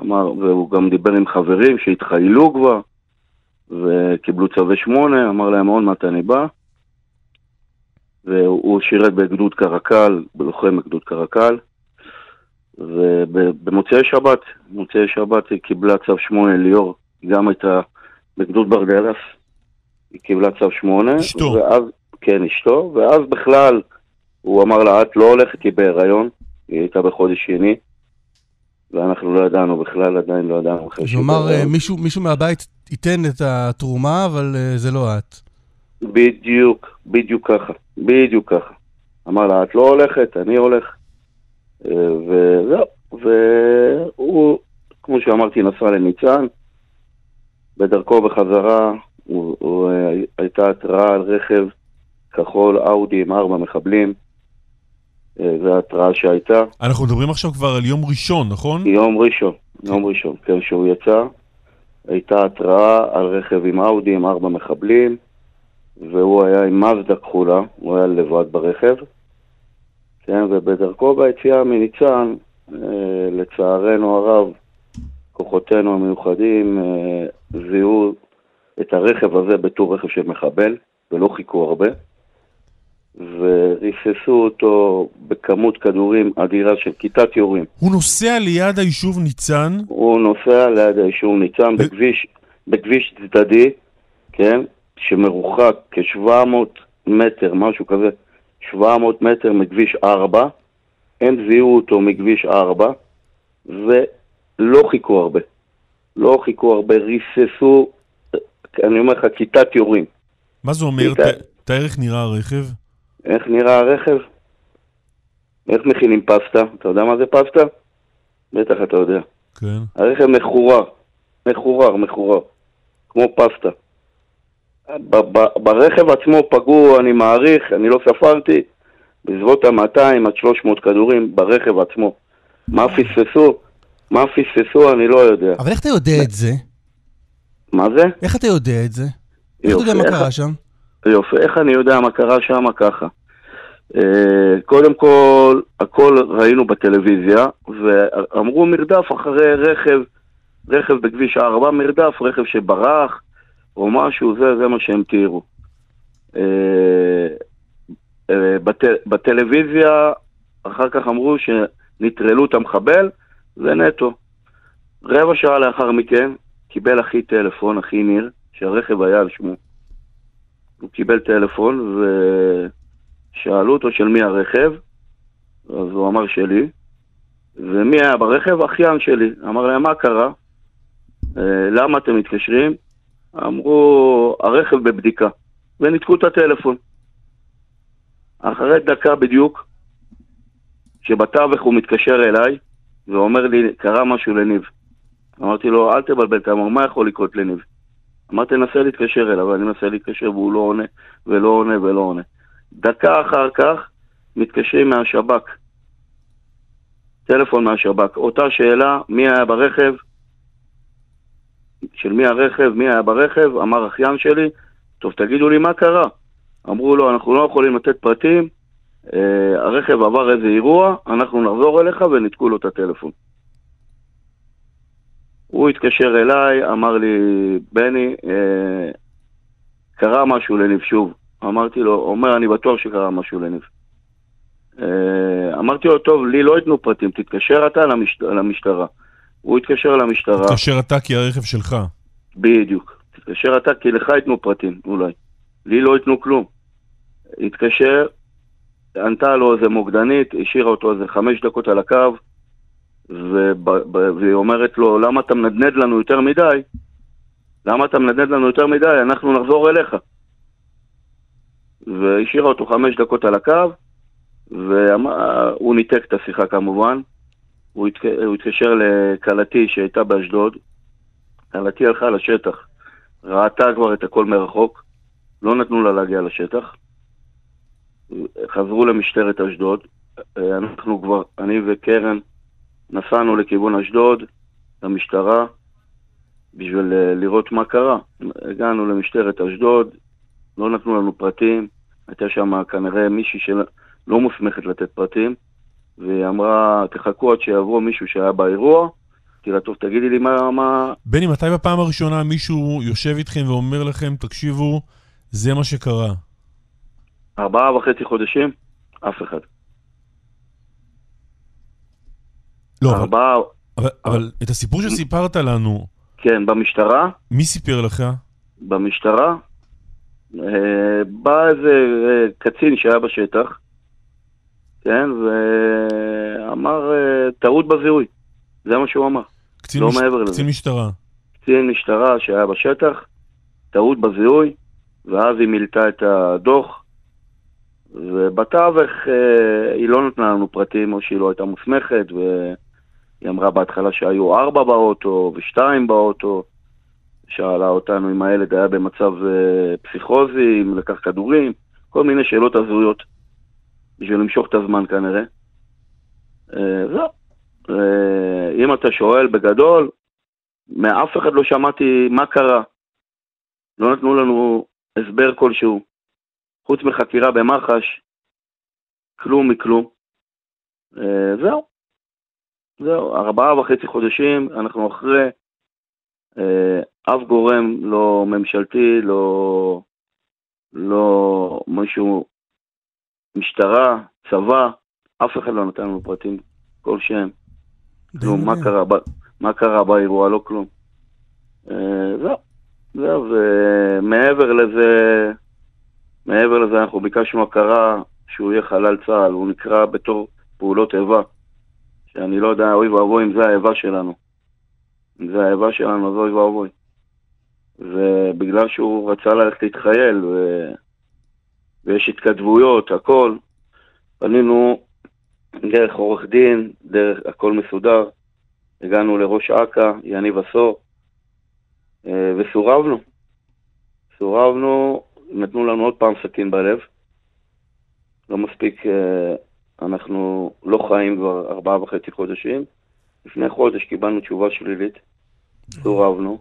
אמר, והוא גם דיבר עם חברים שהתחיילו כבר, וקיבלו צווי שמונה, אמר להם עוד מעט אני בא. והוא שירת בגדוד קרקל, בלוחם בגדוד קרקל, ובמוצאי שבת, במוצאי שבת היא קיבלה צו 8, ליאור, גם הייתה בגדוד ברגלס, היא קיבלה צו 8. אשתו. ואז, כן, אשתו, ואז בכלל הוא אמר לה, את לא הולכת, היא בהיריון, היא הייתה בחודש שני, ואנחנו לא ידענו בכלל, עדיין לא ידענו אחרי שהיא בהיריון. אה, מישהו מישהו מהבית ייתן את התרומה, אבל אה, זה לא את. בדיוק, בדיוק ככה, בדיוק ככה. אמר לה, את לא הולכת, אני הולך. וזהו, והוא, כמו שאמרתי, נסע לניצן. בדרכו בחזרה, הוא, הוא, אה, הייתה התראה על רכב כחול אאודי עם ארבע מחבלים. אה, זו ההתראה שהייתה. אנחנו מדברים עכשיו כבר על יום ראשון, נכון? יום ראשון, יום ראשון, כן, שהוא יצא, הייתה התראה על רכב עם אאודי עם ארבע מחבלים, והוא היה עם מזדה כחולה, הוא היה לבד ברכב, כן, ובדרכו ביציאה מניצן, אה, לצערנו הרב, כוחותינו המיוחדים אה, זיהו את הרכב הזה בתור רכב של מחבל, ולא חיכו הרבה, וריססו אותו בכמות כדורים אדירה של כיתת יורים. הוא נוסע ליד היישוב ניצן, הוא נוסע ליד היישוב ניצן בכביש, בכביש צדדי, כן, שמרוחק כ-700 מטר, משהו כזה, 700 מטר מכביש 4, הם זיהו אותו מכביש 4, ולא חיכו הרבה. לא חיכו הרבה, ריססו, אני אומר לך, כיתת יורים. מה זה אומר? תאר איך נראה הרכב. איך נראה הרכב? איך מכינים פסטה? אתה יודע מה זה פסטה? בטח אתה יודע. כן. הרכב מחורר, מחורר, מחורר, כמו פסטה. ברכב עצמו פגעו, אני מעריך, אני לא ספרתי, בסביבות ה-200 עד 300 כדורים ברכב עצמו. מה פספסו? מה פספסו אני לא יודע. אבל איך אתה יודע את זה? מה זה? איך אתה יודע את זה? איך אתה יודע מה קרה שם? יופי, איך אני יודע מה קרה שם ככה? אה, קודם כל, הכל ראינו בטלוויזיה, ואמרו מרדף אחרי רכב, רכב בכביש 4, מרדף, רכב שברח, או משהו, זה, זה מה שהם תיארו. אה, אה, בט, בטלוויזיה, אחר כך אמרו שנטרלו את המחבל, זה נטו. רבע שעה לאחר מכן, קיבל אחי טלפון, אחי ניר, שהרכב היה על שמו. הוא קיבל טלפון ושאלו אותו של מי הרכב, אז הוא אמר שלי, ומי היה ברכב? אחיין שלי. אמר להם, מה קרה? "אה, למה אתם מתקשרים? אמרו, הרכב בבדיקה, וניתקו את הטלפון. אחרי דקה בדיוק, שבתווך הוא מתקשר אליי, ואומר לי, קרה משהו לניב. אמרתי לו, אל תבלבל את המוח, מה יכול לקרות לניב? אמרתי, נסה להתקשר אליו, ואני מנסה להתקשר והוא לא עונה, ולא עונה ולא עונה. דקה אחר כך, מתקשרים מהשב"כ. טלפון מהשב"כ. אותה שאלה, מי היה ברכב? של מי הרכב, מי היה ברכב? אמר אחיין שלי, טוב, תגידו לי מה קרה. אמרו לו, אנחנו לא יכולים לתת פרטים, אה, הרכב עבר איזה אירוע, אנחנו נחזור אליך וניתקו לו את הטלפון. הוא התקשר אליי, אמר לי, בני, אה, קרה משהו לניב שוב. אמרתי לו, אומר, אני בטוח שקרה משהו לניב. אה, אמרתי לו, טוב, לי לא ייתנו פרטים, תתקשר אתה למש... למשטרה. הוא התקשר למשטרה, כאשר אתה כי הרכב שלך. בדיוק. תתקשר אתה, כי לך ייתנו פרטים, אולי. לי לא ייתנו כלום. התקשר, ענתה לו איזה מוקדנית, השאירה אותו איזה חמש דקות על הקו, והיא אומרת לו, למה אתה מנדנד לנו יותר מדי? למה אתה מנדנד לנו יותר מדי? אנחנו נחזור אליך. והשאירה אותו חמש דקות על הקו, והוא ניתק את השיחה כמובן. הוא, התק... הוא התקשר לכלתי שהייתה באשדוד. כלתי הלכה לשטח, ראתה כבר את הכל מרחוק, לא נתנו לה להגיע לשטח. חזרו למשטרת אשדוד. אנחנו כבר, אני וקרן, נסענו לכיוון אשדוד, למשטרה, בשביל אה, לראות מה קרה. הגענו למשטרת אשדוד, לא נתנו לנו פרטים, הייתה שם כנראה מישהי שלא מוסמכת לתת פרטים, והיא אמרה, תחכו עד שיבוא מישהו שהיה באירוע. אמרתי לה, טוב, תגידי לי מה... מה... בני, מתי בפעם הראשונה מישהו יושב איתכם ואומר לכם, תקשיבו, זה מה שקרה? ארבעה וחצי חודשים? אף אחד. לא, אבל, ארבעה... אבל, אבל את הסיפור שסיפרת לנו, כן, במשטרה, מי סיפר לך? במשטרה, אה, בא איזה אה, קצין שהיה בשטח, כן, ואמר אה, טעות בזיהוי. זה מה שהוא אמר. לא מש... מעבר לזה. קצין משטרה. קצין משטרה שהיה בשטח, טעות בזיהוי, ואז היא מילתה את הדוח, ובתווך אה, היא לא נתנה לנו פרטים, או שהיא לא הייתה מוסמכת, והיא אמרה בהתחלה שהיו ארבע באוטו ושתיים באוטו, שאלה אותנו אם הילד היה במצב אה, פסיכוזי, אם לקח כדורים, כל מיני שאלות הזויות. בשביל למשוך את הזמן כנראה. אה, זהו. אה, אם אתה שואל בגדול, מאף אחד לא שמעתי מה קרה. לא נתנו לנו הסבר כלשהו. חוץ מחקירה במח"ש, כלום מכלום. אה, זהו. זהו, ארבעה וחצי חודשים, אנחנו אחרי אף גורם לא ממשלתי, לא, לא משהו, משטרה, צבא, אף אחד לא נתן לנו פרטים כלשהם. כלום, מה קרה, מה קרה באירוע, לא כלום. אה, זהו, זהו, ומעבר לזה, מעבר לזה אנחנו ביקשנו הכרה שהוא יהיה חלל צה"ל, הוא נקרא בתור פעולות איבה. שאני לא יודע, אוי ואבוי אם זה האיבה שלנו. אם זה האיבה שלנו, אז אוי ואבוי. ובגלל שהוא רצה ללכת להתחייל, ו... ויש התכתבויות, הכל, פנינו דרך עורך דין, דרך הכל מסודר, הגענו לראש אכ"א, יניב עשור, אה, וסורבנו. סורבנו, נתנו לנו עוד פעם סכין בלב. לא מספיק, אה, אנחנו לא חיים כבר ארבעה וחצי חודשים. לפני חודש קיבלנו תשובה שלילית, סורבנו,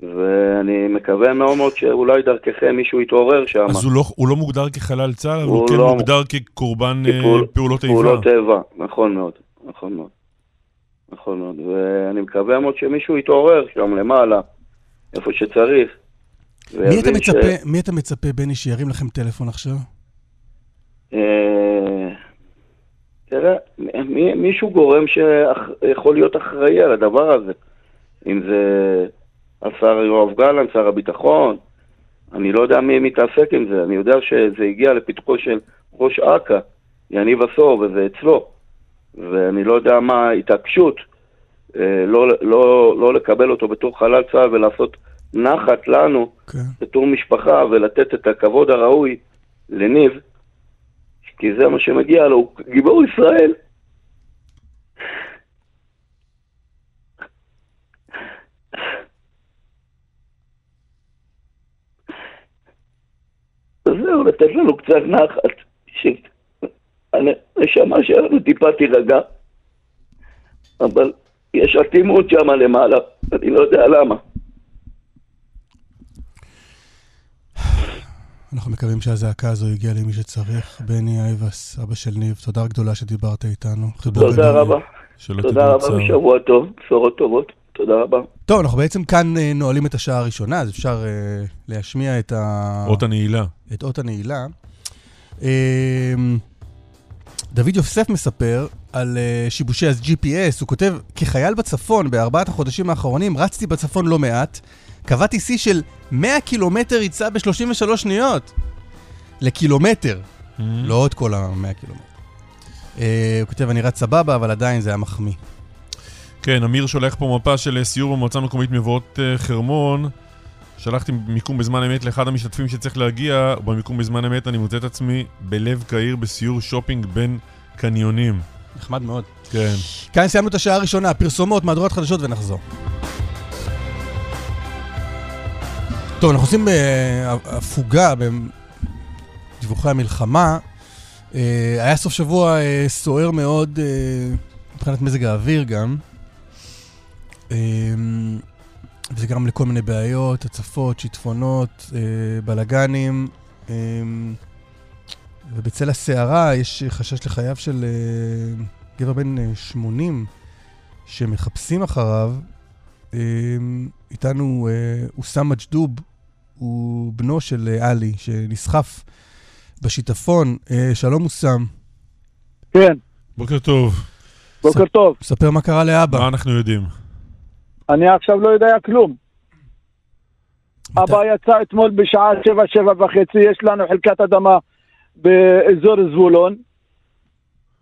ואני מקווה מאוד מאוד שאולי דרככם מישהו יתעורר שם. אז הוא לא, הוא לא מוגדר כחלל צה"ל, אבל הוא הוא כן לא- מוגדר כקורבן אה, כפעול- פעולות איבה. פעולות איבה, נכון מאוד, נכון מאוד. נכון מאוד, ואני מקווה מאוד שמישהו יתעורר שם למעלה, איפה שצריך. מי אתה ויבין ש- מצפה, מי אתה מצפה, בני, שירים לכם טלפון עכשיו? אה, תראה, מי- מישהו גורם שיכול להיות אחראי על הדבר הזה. אם זה השר יואב גלנט, שר הביטחון, אני לא יודע מי מתעסק עם זה. אני יודע שזה הגיע לפתחו של ראש אכ"א, יניב עשור, וזה אצלו. ואני לא יודע מה ההתעקשות אה, לא, לא, לא לקבל אותו בתור חלל צה"ל ולעשות נחת לנו כן. בתור משפחה ולתת את הכבוד הראוי לניב, כי זה מה שמגיע לו, הוא גיבור ישראל. זהו, לתת לנו קצת נחת, שהנשמה שלנו טיפה תירגע, אבל יש אטימות שם למעלה, אני לא יודע למה. אנחנו מקווים שהזעקה הזו הגיעה למי שצריך. בני אייבס, אבא של ניב, תודה גדולה שדיברת איתנו. תודה. רבה. תודה רבה. ושבוע טוב, בשורות טובות. תודה רבה. טוב, אנחנו בעצם כאן אה, נועלים את השעה הראשונה, אז אפשר אה, להשמיע את ה... אות הנעילה. את אות הנעילה. אמ, דוד יוסף מספר על אה, שיבושי ה-GPS, הוא כותב, כחייל בצפון, בארבעת החודשים האחרונים, רצתי בצפון לא מעט, קבעתי שיא של 100 קילומטר ריצה ב-33 שניות. לקילומטר, לא את כל ה-100 קילומטר. אה, הוא כותב, אני רץ סבבה, אבל עדיין זה היה מחמיא. כן, אמיר שולח פה מפה של סיור במועצה המקומית מבואות אה, חרמון. שלחתי מיקום בזמן אמת לאחד המשתתפים שצריך להגיע, ובמיקום בזמן אמת אני מוצא את עצמי בלב קהיר בסיור שופינג בין קניונים. נחמד מאוד. כן. כאן סיימנו את השעה הראשונה, פרסומות, מהדורת חדשות ונחזור. טוב, אנחנו עושים אה, הפוגה בדיווחי המלחמה. אה, היה סוף שבוע אה, סוער מאוד מבחינת מזג האוויר גם. אה, וזה גרם לכל מיני בעיות, הצפות, שיטפונות, אה, בלאגנים. אה, ובצל הסערה יש חשש לחייו של אה, גבר בן אה, 80 שמחפשים אחריו. אה, איתנו אה, אוסאם מג'דוב, הוא בנו של אה, עלי, שנסחף בשיטפון. אה, שלום אוסאם, כן, בוקר טוב. בוקר טוב. ספר מה קרה לאבא. מה אנחנו יודעים? אני עכשיו לא יודע כלום. אבא יצא אתמול בשעה שבע, שבע וחצי, יש לנו חלקת אדמה באזור זבולון,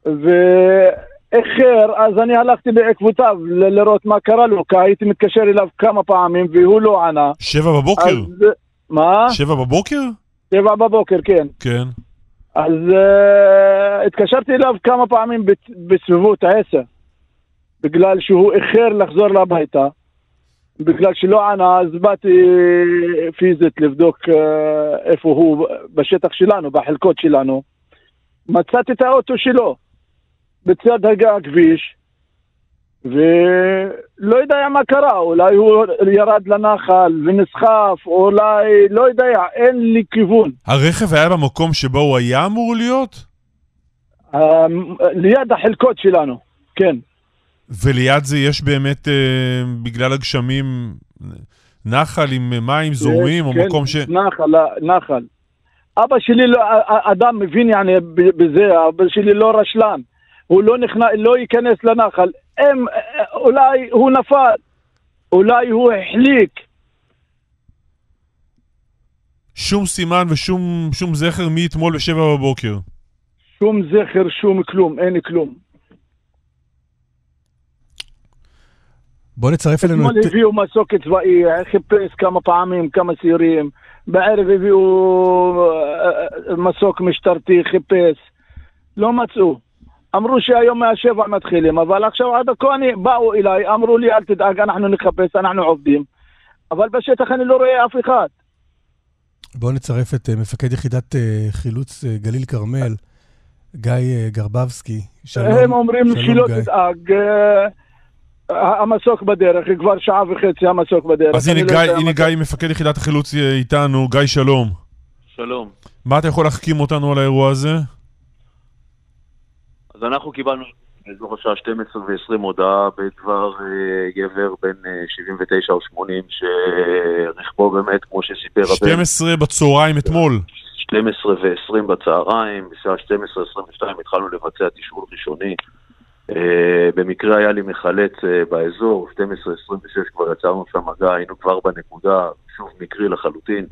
ואיחר, אז אני הלכתי בעקבותיו לראות מה קרה לו, כי הייתי מתקשר אליו כמה פעמים והוא לא ענה. שבע בבוקר? אז... מה? שבע בבוקר? שבע בבוקר, כן. כן. אז uh, התקשרתי אליו כמה פעמים בסביבות העשר, בגלל שהוא איחר לחזור לביתה, בגלל שלא ענה, אז באתי פיזית לבדוק uh, איפה הוא בשטח שלנו, בחלקות שלנו. מצאתי את האוטו שלו בצד הכביש, ולא יודע מה קרה, אולי הוא ירד לנחל ונסחף, אולי, לא יודע, אין לי כיוון. הרכב היה במקום שבו הוא היה אמור להיות? אה, ליד החלקות שלנו, כן. וליד זה יש באמת, אה, בגלל הגשמים, נחל עם אה, מים זורמים, או כן, מקום ש... נחל, נחל. אבא שלי, לא, אדם מבין יעני בזה, אבא שלי לא רשלן. הוא לא נכנס, לא ייכנס לנחל. הם, אולי הוא נפל, אולי הוא החליק. שום סימן ושום שום זכר מאתמול בשבע בבוקר. שום זכר, שום כלום, אין כלום. בוא נצרף אלינו אתמול את... הביאו מסוק צבאי, חיפש כמה פעמים, כמה סיורים. בערב הביאו אה, אה, מסוק משטרתי, חיפש. לא מצאו. אמרו שהיום מהשבע מתחילים, אבל עכשיו עד הכה אני, באו אליי, אמרו לי אל תדאג, אנחנו נחפש, אנחנו עובדים. אבל בשטח אני לא רואה אף אחד. בואו נצרף את אה, מפקד יחידת חילוץ גליל כרמל, גיא גרבבסקי. שלום. הם אומרים שלום, שלא גיא. תדאג, המסוק בדרך, כבר שעה וחצי המסוק בדרך. אז הנה לא גיא, הנה גיא, מפקד יחידת החילוץ אה, איתנו, גיא שלום. שלום. מה אתה יכול להחכים אותנו על האירוע הזה? אז אנחנו קיבלנו באזור השעה 12 ו-20 הודעה בדבר אה, גבר בן אה, 79 או 80 שרכבו באמת, כמו שסיפר הבן, 12 בצהריים אתמול. 12 ו-20 בצהריים, בשעה 12:22 התחלנו לבצע תשאול ראשוני. אה, במקרה היה לי מחלץ אה, באזור, 12:26 כבר יצרנו שם מגע, היינו כבר בנקודה, שוב מקרי לחלוטין,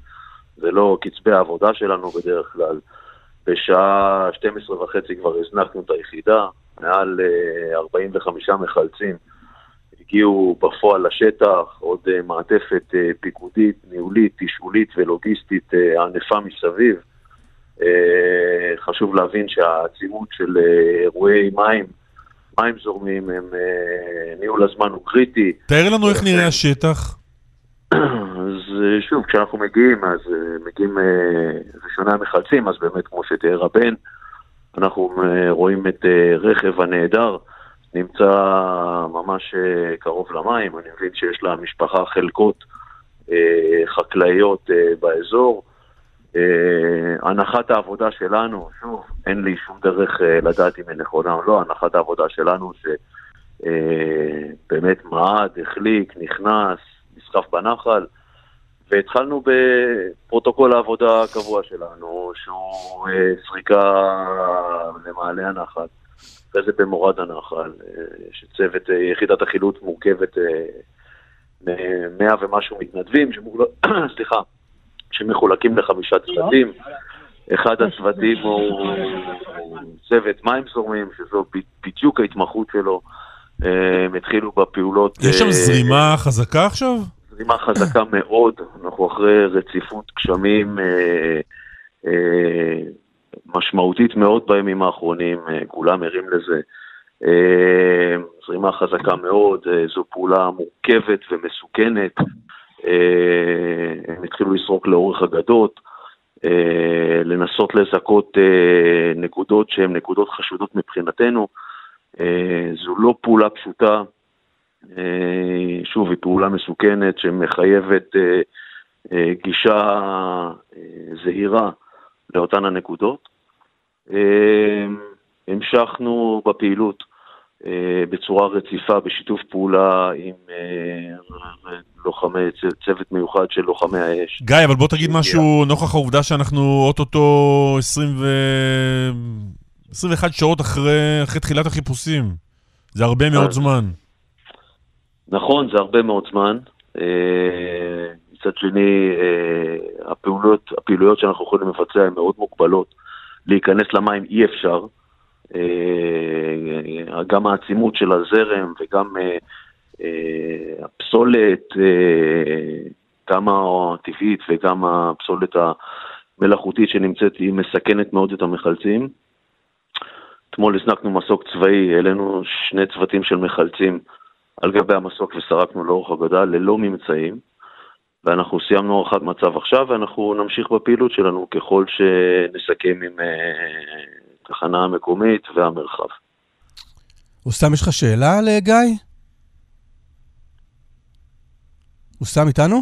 זה לא קצבי העבודה שלנו בדרך כלל. בשעה 12 וחצי כבר הזנחנו את היחידה, מעל אה, 45 מחלצים הגיעו בפועל לשטח, עוד אה, מעטפת אה, פיקודית, ניהולית, תשאולית ולוגיסטית אה, ענפה מסביב. אה, חשוב להבין שהעצימות של אה, אירועי מים, מים זורמים, הם, אה, ניהול הזמן הוא קריטי. תאר לנו איך נראה השטח. אז אה, שוב, כשאנחנו מגיעים, אז אה, מגיעים ראשוני המחלצים, אז באמת, כמו שתיאר הבן, אנחנו רואים את רכב הנעדר, נמצא ממש קרוב למים, אני מבין שיש למשפחה חלקות חקלאיות באזור. אה, הנחת העבודה שלנו, שוב, אין לי שום דרך אה, לדעת אם היא נכונה או לא, הנחת העבודה שלנו שבאמת מעד, החליק, נכנס, נסחף בנחל, והתחלנו בפרוטוקול העבודה הקבוע שלנו, שהוא אה, זריקה למעלה הנחל, אחרי זה במורד הנחל, אה, שצוות, אה, יחידת החילוץ מורכבת אה, מ-100 ומשהו מתנדבים, שמוגל... סליחה, שמחולקים לחמישה צוותים. אחד הצוותים הוא צוות מים זורמים, שזו בדיוק ההתמחות שלו. הם התחילו בפעולות... יש שם אה, זרימה חזקה עכשיו? זרימה חזקה מאוד, אנחנו אחרי רציפות גשמים אה, אה, משמעותית מאוד בימים האחרונים, כולם ערים לזה. זרימה חזקה מאוד, זו פעולה מורכבת ומסוכנת. אה, הם התחילו לסרוק לאורך הגדות, אה, לנסות לזכות אה, נקודות שהן נקודות חשודות מבחינתנו. זו לא פעולה פשוטה, שוב, היא פעולה מסוכנת שמחייבת גישה זהירה לאותן הנקודות. המשכנו בפעילות בצורה רציפה בשיתוף פעולה עם אה, לוחמי, צוות מיוחד של לוחמי האש. גיא, אבל בוא תגיד משהו נוכח העובדה שאנחנו אוטוטו 20 ו... 21 שעות אחרי, אחרי תחילת החיפושים. זה הרבה מאוד אז- זמן. נכון, זה הרבה מאוד זמן. אה, מצד שני, אה, הפעולות, הפעילויות שאנחנו יכולים לבצע הן מאוד מוגבלות. להיכנס למים אי אפשר. אה, גם העצימות של הזרם וגם אה, אה, הפסולת, אה, גם הטבעית וגם הפסולת המלאכותית שנמצאת, היא מסכנת מאוד את המחלצים. אתמול הזנקנו מסוק צבאי, העלינו שני צוותים של מחלצים על גבי המסוק וסרקנו לאורך הגדה ללא ממצאים. ואנחנו סיימנו הערכת מצב עכשיו, ואנחנו נמשיך בפעילות שלנו ככל שנסכם עם אה, התחנה המקומית והמרחב. אוסם, יש לך שאלה לגיא? אוסם איתנו?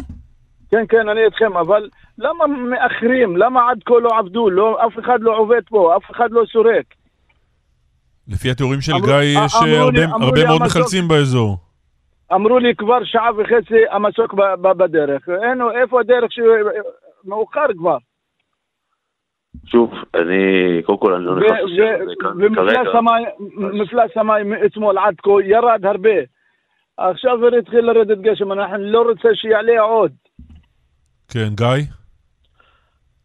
כן, כן, אני איתכם, אבל למה מאחרים? למה עד כה לא עבדו? לא, אף אחד לא עובד פה, אף אחד לא סורק. לפי התיאורים של אמרו- גיא, יש אה, לי- הרבה אמרו הרבה לי מאוד המסוק- מחלצים באזור. אמרו לי כבר שעה וחצי המסוק ב- ב- בדרך. אין, איפה הדרך שמאוחר כבר? שוב, אני, קודם כל אני לא נכנס הזה כאן ומפלס כרגע. המים- אתמול עד כה ירד הרבה. עכשיו התחיל לרדת גשם, אנחנו לא רוצה שיעלה עוד. כן, גיא?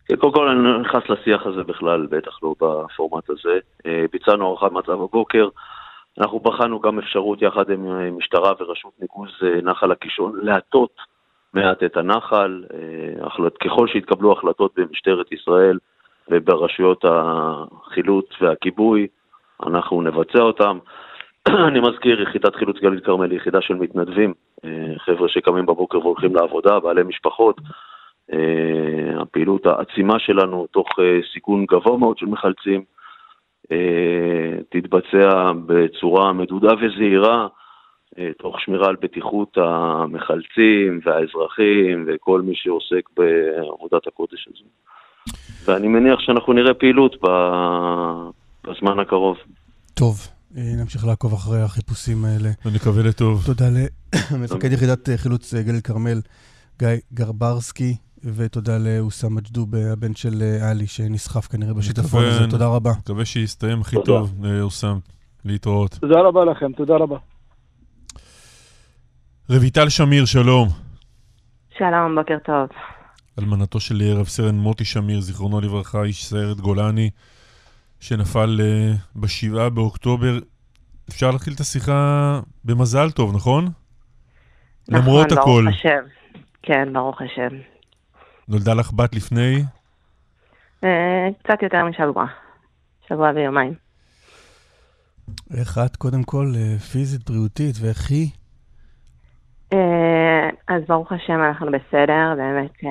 כן, קודם כל אני לא נכנס לשיח הזה בכלל, בטח לא בפורמט הזה. אה, ביצענו הערכת מצב בבוקר. אנחנו בחנו גם אפשרות יחד עם אה, משטרה ורשות ניקוז אה, נחל הקישון להטות מעט את הנחל. ככל שיתקבלו החלטות במשטרת ישראל וברשויות החילוץ והכיבוי, אנחנו נבצע אותם. אני מזכיר, יחידת חילוץ גליל כרמל היא יחידה של מתנדבים, אה, חבר'ה שקמים בבוקר והולכים לעבודה, בעלי משפחות. אה, הפעילות העצימה שלנו, תוך אה, סיכון גבוה מאוד של מחלצים, תתבצע בצורה מדודה וזהירה, תוך שמירה על בטיחות המחלצים והאזרחים וכל מי שעוסק בעבודת הקודש הזו. ואני מניח שאנחנו נראה פעילות ב- בזמן הקרוב. טוב, אה, נמשיך לעקוב אחרי החיפושים האלה. ונקווה לטוב. תודה למפקד יחידת אה, חילוץ אה, גליל כרמל, גיא גרברסקי, ותודה לאוסאם מג'דוב, הבן של עלי, שנסחף כנראה בשיטפון הזה. מקווה- תודה רבה. מקווה שיסתיים הכי. טוב, אוסם. להתראות. תודה רבה לכם, תודה רבה. רויטל שמיר, שלום. שלום, בוקר טוב. אלמנתו של רב סרן מוטי שמיר, זיכרונו לברכה, איש סיירת גולני, שנפל אה, בשבעה באוקטובר. אפשר להתחיל את השיחה במזל טוב, נכון? למרות נכון, הכל. ברוך השם. כן, ברוך השם. נולדה לך בת לפני? אה, קצת יותר משבוע. שבוע ויומיים. איך את, קודם כל, אה, פיזית, בריאותית, ואיך היא? אז ברוך השם אנחנו בסדר, באמת אה,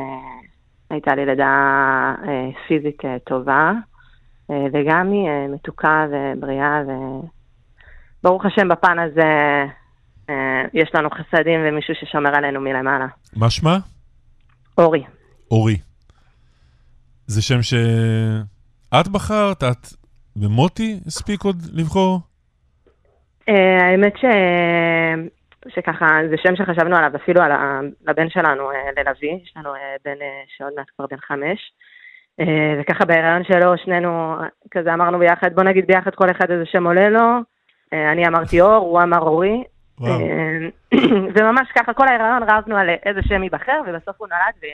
הייתה לי לידה אה, פיזית אה, טובה, וגם היא מתוקה ובריאה, וברוך השם בפן הזה יש לנו חסדים ומישהו ששומר עלינו מלמעלה. מה שמה? אורי. אורי. זה שם שאת בחרת? את ומוטי הספיק עוד לבחור? האמת ש... שככה, זה שם שחשבנו עליו אפילו על ה... לבן שלנו, אה, ללוי, יש לנו אה, בן אה, שעוד מעט כבר בן חמש. וככה בהיריון שלו, שנינו כזה אמרנו ביחד, בוא נגיד ביחד כל אחד איזה שם עולה לו. אני אמרתי אור, הוא אמר אורי. וממש ככה, כל ההיריון רבנו על איזה שם ייבחר, ובסוף הוא נולד ו...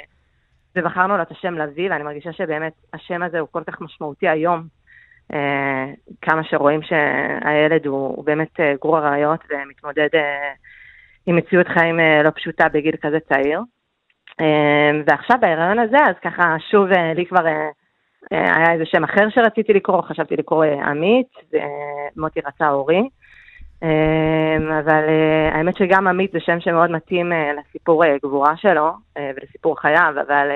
ובחרנו לו את השם לביא, ואני מרגישה שבאמת השם הזה הוא כל כך משמעותי היום. כמה שרואים שהילד הוא, הוא באמת גרור עריות ומתמודד עם מציאות חיים אה, לא פשוטה בגיל כזה צעיר. אה, ועכשיו בהיריון הזה, אז ככה שוב אה, לי כבר היה איזה שם אחר שרציתי לקרוא, חשבתי לקרוא עמית, ומוטי רצה אורי. אבל האמת שגם עמית זה שם שמאוד מתאים לסיפור גבורה שלו ולסיפור חייו, אבל,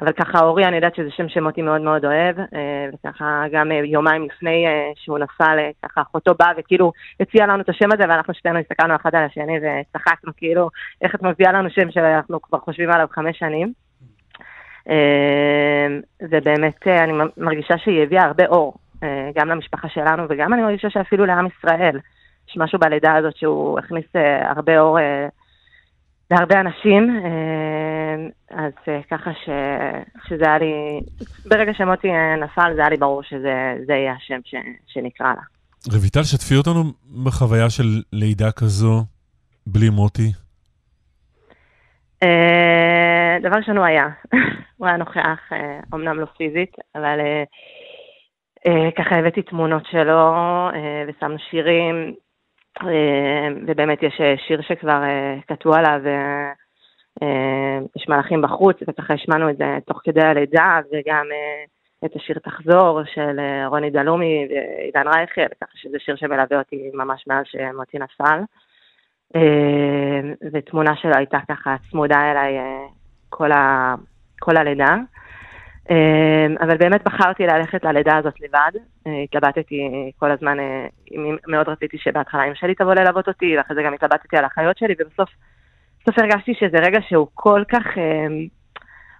אבל ככה אורי, אני יודעת שזה שם שמוטי מאוד מאוד אוהב, אה, וככה גם אה, יומיים לפני אה, שהוא נפל, ככה אחותו באה וכאילו הציעה לנו את השם הזה, ואנחנו שתינו הסתכלנו אחד על השני וצחקנו, כאילו, איך את מביאה לנו שם שאנחנו כבר חושבים עליו חמש שנים. ובאמת אני מרגישה שהיא הביאה הרבה אור, גם למשפחה שלנו וגם אני מרגישה שאפילו לעם ישראל. יש משהו בלידה הזאת שהוא הכניס הרבה אור להרבה אנשים, אה, אז אה, ככה ש, שזה היה לי, ברגע שמוטי אה, נפל זה היה לי ברור שזה זה יהיה השם ש, שנקרא לה. רויטל, שתפי אותנו בחוויה של לידה כזו בלי מוטי. דבר ראשון הוא היה, הוא היה נוכח, אמנם לא פיזית, אבל ככה הבאתי תמונות שלו ושמנו שירים, ובאמת יש אה, שיר שכבר אה, כתבו עליו, אה, אה, יש מלאכים בחוץ, וככה השמענו את זה תוך כדי הלידה, וגם אה, את השיר תחזור של אה, רוני דלומי ועידן רייכל, ככה שזה שיר שמלווה אותי ממש מאז שמוטי נפל. אה, ותמונה שלו הייתה ככה צמודה אליי אה, כל, ה, כל הלידה. אה, אבל באמת בחרתי ללכת ללידה הזאת לבד. אה, התלבטתי כל הזמן, אה, מאוד רציתי שבהתחלה אמא שלי תבוא ללוות אותי, ואחרי זה גם התלבטתי על החיות שלי, ובסוף בסוף הרגשתי שזה רגע שהוא כל כך,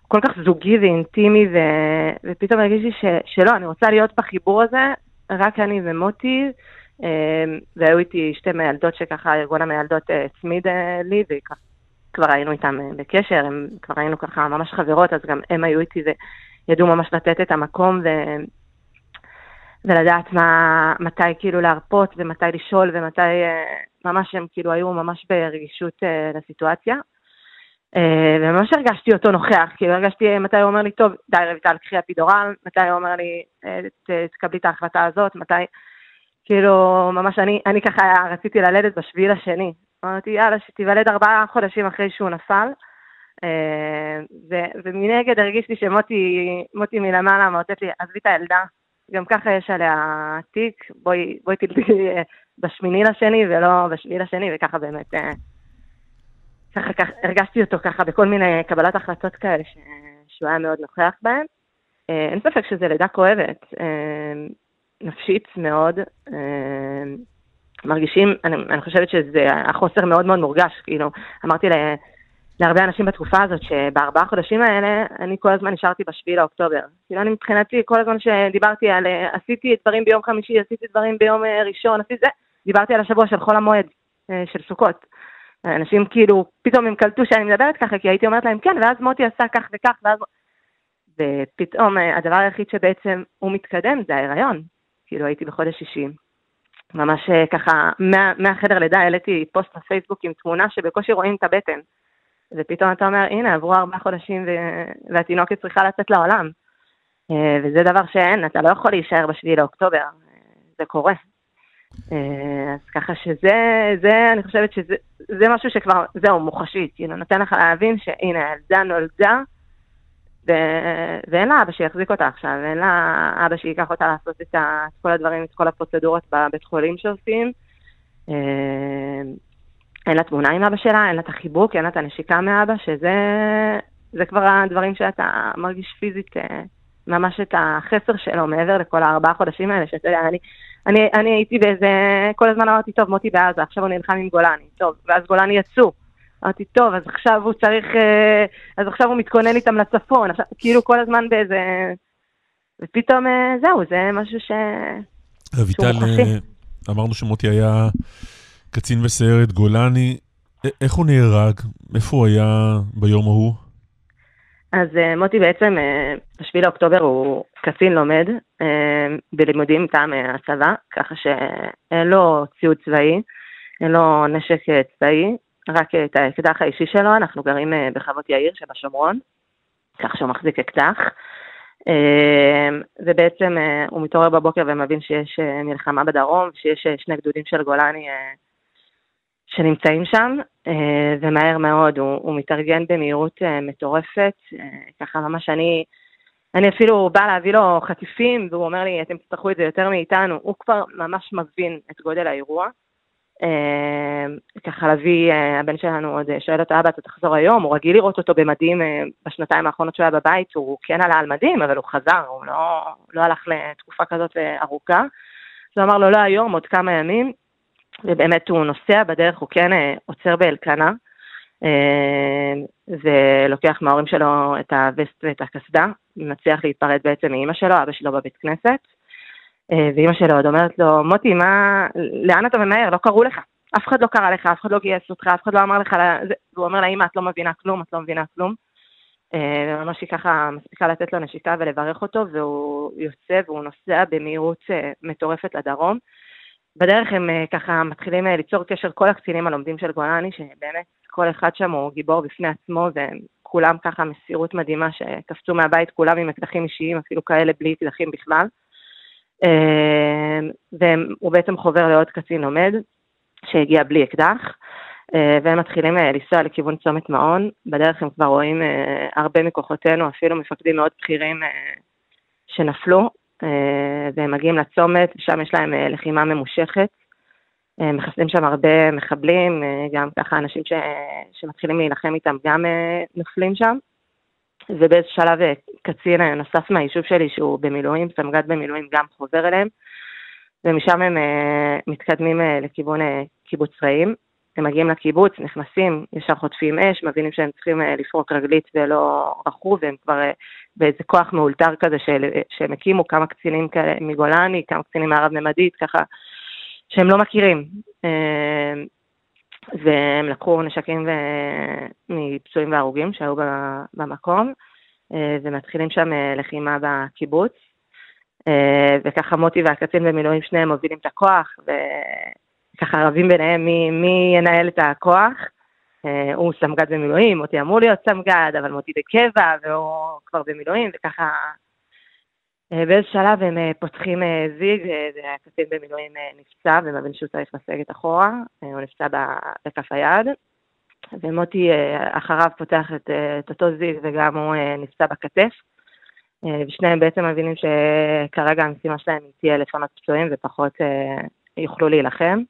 כל כך זוגי ואינטימי, ו, ופתאום הרגישתי ש, שלא, אני רוצה להיות בחיבור הזה, רק אני ומוטי, והיו איתי שתי מיילדות שככה, ארגון המיילדות הצמיד לי, וכבר היינו איתם בקשר, הם כבר היינו ככה ממש חברות, אז גם הם היו איתי וידעו ממש לתת את המקום ו... ולדעת מה, מתי כאילו להרפות ומתי לשאול ומתי, ממש הם כאילו היו ממש ברגישות לסיטואציה. וממש הרגשתי אותו נוכח, כאילו הרגשתי מתי הוא אומר לי, טוב, די רויטל, קחי אפידורל, מתי הוא אומר לי, תקבלי את ההחלטה הזאת, מתי, כאילו, ממש אני, אני ככה רציתי ללדת בשביל השני. אמרתי, יאללה, שתיוולד ארבעה חודשים אחרי שהוא נפל. ו- ומנגד הרגישתי שמוטי מלמעלה מאותת לי, עזבי את הילדה, גם ככה יש עליה תיק, בואי, בואי תלדי בשמיני לשני ולא בשביעי לשני, וככה באמת, ככה, ככה הרגשתי אותו ככה בכל מיני קבלת החלטות כאלה ש, שהוא היה מאוד נוכח בהן. אין ספק שזו לידה כואבת, נפשית מאוד. מרגישים, אני, אני חושבת שזה, החוסר מאוד מאוד מורגש, כאילו, אמרתי לה, להרבה אנשים בתקופה הזאת, שבארבעה חודשים האלה, אני כל הזמן נשארתי בשביעי לאוקטובר. כאילו, אני מבחינתי, כל הזמן שדיברתי על, עשיתי דברים ביום חמישי, עשיתי דברים ביום ראשון, עשיתי זה, דיברתי על השבוע של חול המועד, של סוכות. אנשים כאילו, פתאום הם קלטו שאני מדברת ככה, כי הייתי אומרת להם כן, ואז מוטי עשה כך וכך, ואז... ופתאום הדבר היחיד שבעצם הוא מתקדם זה ההיריון. כאילו, הייתי בחודש שישי. ממש ככה, מה, מהחדר לידה העליתי פוסט בפייסבוק עם תמונה שבקושי רואים את הבטן. ופתאום אתה אומר, הנה, עברו ארבעה חודשים ו... והתינוקת צריכה לצאת לעולם. וזה דבר שאין, אתה לא יכול להישאר בשביעי לאוקטובר, זה קורה. אז ככה שזה, זה, אני חושבת שזה משהו שכבר, זהו, מוחשי, כאילו, נותן לך להבין שהנה, הילדה נולדה, ו... ואין לה אבא שיחזיק אותה עכשיו, ואין לה אבא שייקח אותה לעשות את, ה... את כל הדברים, את כל הפרוצדורות בבית חולים שעושים. אין לה תמונה עם אבא שלה, אין לה את החיבוק, אין לה את הנשיקה מאבא, שזה זה כבר הדברים שאתה מרגיש פיזית, ממש את החסר שלו מעבר לכל הארבעה חודשים האלה, שאתה יודע, אני, אני, אני הייתי באיזה, כל הזמן אמרתי, טוב, מוטי בעזה, עכשיו הוא נלחם עם גולני, טוב, ואז גולני יצאו. אמרתי, טוב, אז עכשיו הוא צריך, אז עכשיו הוא מתכונן איתם לצפון, עכשיו, כאילו כל הזמן באיזה... ופתאום זהו, זה משהו ש... רויטל, אמרנו שמוטי היה קצין בסיירת גולני, איך הוא נהרג? איפה הוא היה ביום ההוא? אז מוטי בעצם, ב-7 לאוקטובר הוא קצין לומד בלימודים מטעם הצבא, ככה שאין לו ציוד צבאי, אין לו נשק צבאי, רק את האקדח האישי שלו, אנחנו גרים בחוות יאיר שבשומרון, כך שהוא מחזיק אקדח. ובעצם הוא מתעורר בבוקר ומבין שיש מלחמה בדרום, שיש שני גדודים של גולני שנמצאים שם, ומהר מאוד הוא, הוא מתארגן במהירות מטורפת, ככה ממש אני, אני אפילו באה להביא לו חטיפים, והוא אומר לי, אתם תצטרכו את זה יותר מאיתנו, הוא כבר ממש מבין את גודל האירוע. ככה להביא, הבן שלנו עוד שואל אותו, אבא, אתה תחזור היום? הוא רגיל לראות אותו במדים בשנתיים האחרונות שהוא היה בבית, הוא כן עלה על מדים, אבל הוא חזר, הוא לא, לא הלך לתקופה כזאת ארוכה. אז הוא אמר לו, לא היום, עוד כמה ימים, ובאמת הוא נוסע בדרך, הוא כן עוצר באלקנה, ולוקח מההורים שלו את הווסט ואת הקסדה, ומצליח להיפרד בעצם מאימא שלו, אבא שלו בבית כנסת. ואימא שלו עוד אומרת לו, מוטי, מה, לאן אתה ממהר? לא קראו לך. אף אחד לא קרא לך, אף אחד לא גייס אותך, אף אחד לא אמר לך, והוא אומר לה, אמא, את לא מבינה כלום, את לא מבינה כלום. וממש היא ככה מספיקה לתת לו נשיקה ולברך אותו, והוא יוצא והוא נוסע במהירות מטורפת לדרום. בדרך הם ככה מתחילים ליצור קשר כל הקצינים הלומדים של גולני, שבאמת כל אחד שם הוא גיבור בפני עצמו, וכולם ככה מסירות מדהימה שקפצו מהבית, כולם עם אקדחים אישיים, אפילו כאלה בלי אקדחים בכלל. והוא בעצם חובר לעוד קצין לומד שהגיע בלי אקדח, והם מתחילים לנסוע לכיוון צומת מעון. בדרך הם כבר רואים הרבה מכוחותינו, אפילו מפקדים מאוד בכירים שנפלו, והם מגיעים לצומת, שם יש להם לחימה ממושכת. מחסלים שם הרבה מחבלים, גם ככה אנשים ש... שמתחילים להילחם איתם גם נופלים שם. ובאיזה שלב אה, קצין אה, נוסף מהיישוב שלי, שהוא במילואים, סמג"ד במילואים, גם חוזר אליהם, ומשם הם אה, מתקדמים אה, לכיוון אה, קיבוץ רעים. הם מגיעים לקיבוץ, נכנסים, ישר חוטפים אש, מבינים שהם צריכים אה, לפרוק רגלית ולא רכו, והם כבר אה, באיזה כוח מאולתר כזה של, אה, שהם הקימו, כמה קצינים כאלה מגולני, כמה קצינים מערב-ממדית, ככה, שהם לא מכירים. והם לקחו נשקים ו- מפצועים והרוגים שהיו במקום, ומתחילים שם לחימה בקיבוץ. וככה מוטי והקצין במילואים שניהם מובילים את הכוח, וככה רבים ביניהם מי, מי ינהל את הכוח. אה, הוא סמג"ד במילואים, מוטי אמור להיות סמג"ד, אבל מוטי בקבע, והוא כבר במילואים, וככה אה, באיזה שלב הם אה, פותחים ז'יג, והקצין במילואים נפצע ומבין שהוא צריך לסגת אחורה, הוא נפצע בכף היד, ומוטי אחריו פותח את, את אותו ז'יג וגם הוא נפצע בכתף, ושניהם בעצם מבינים שכרגע המשימה שלהם היא תהיה לפנות פצועים ופחות יוכלו להילחם.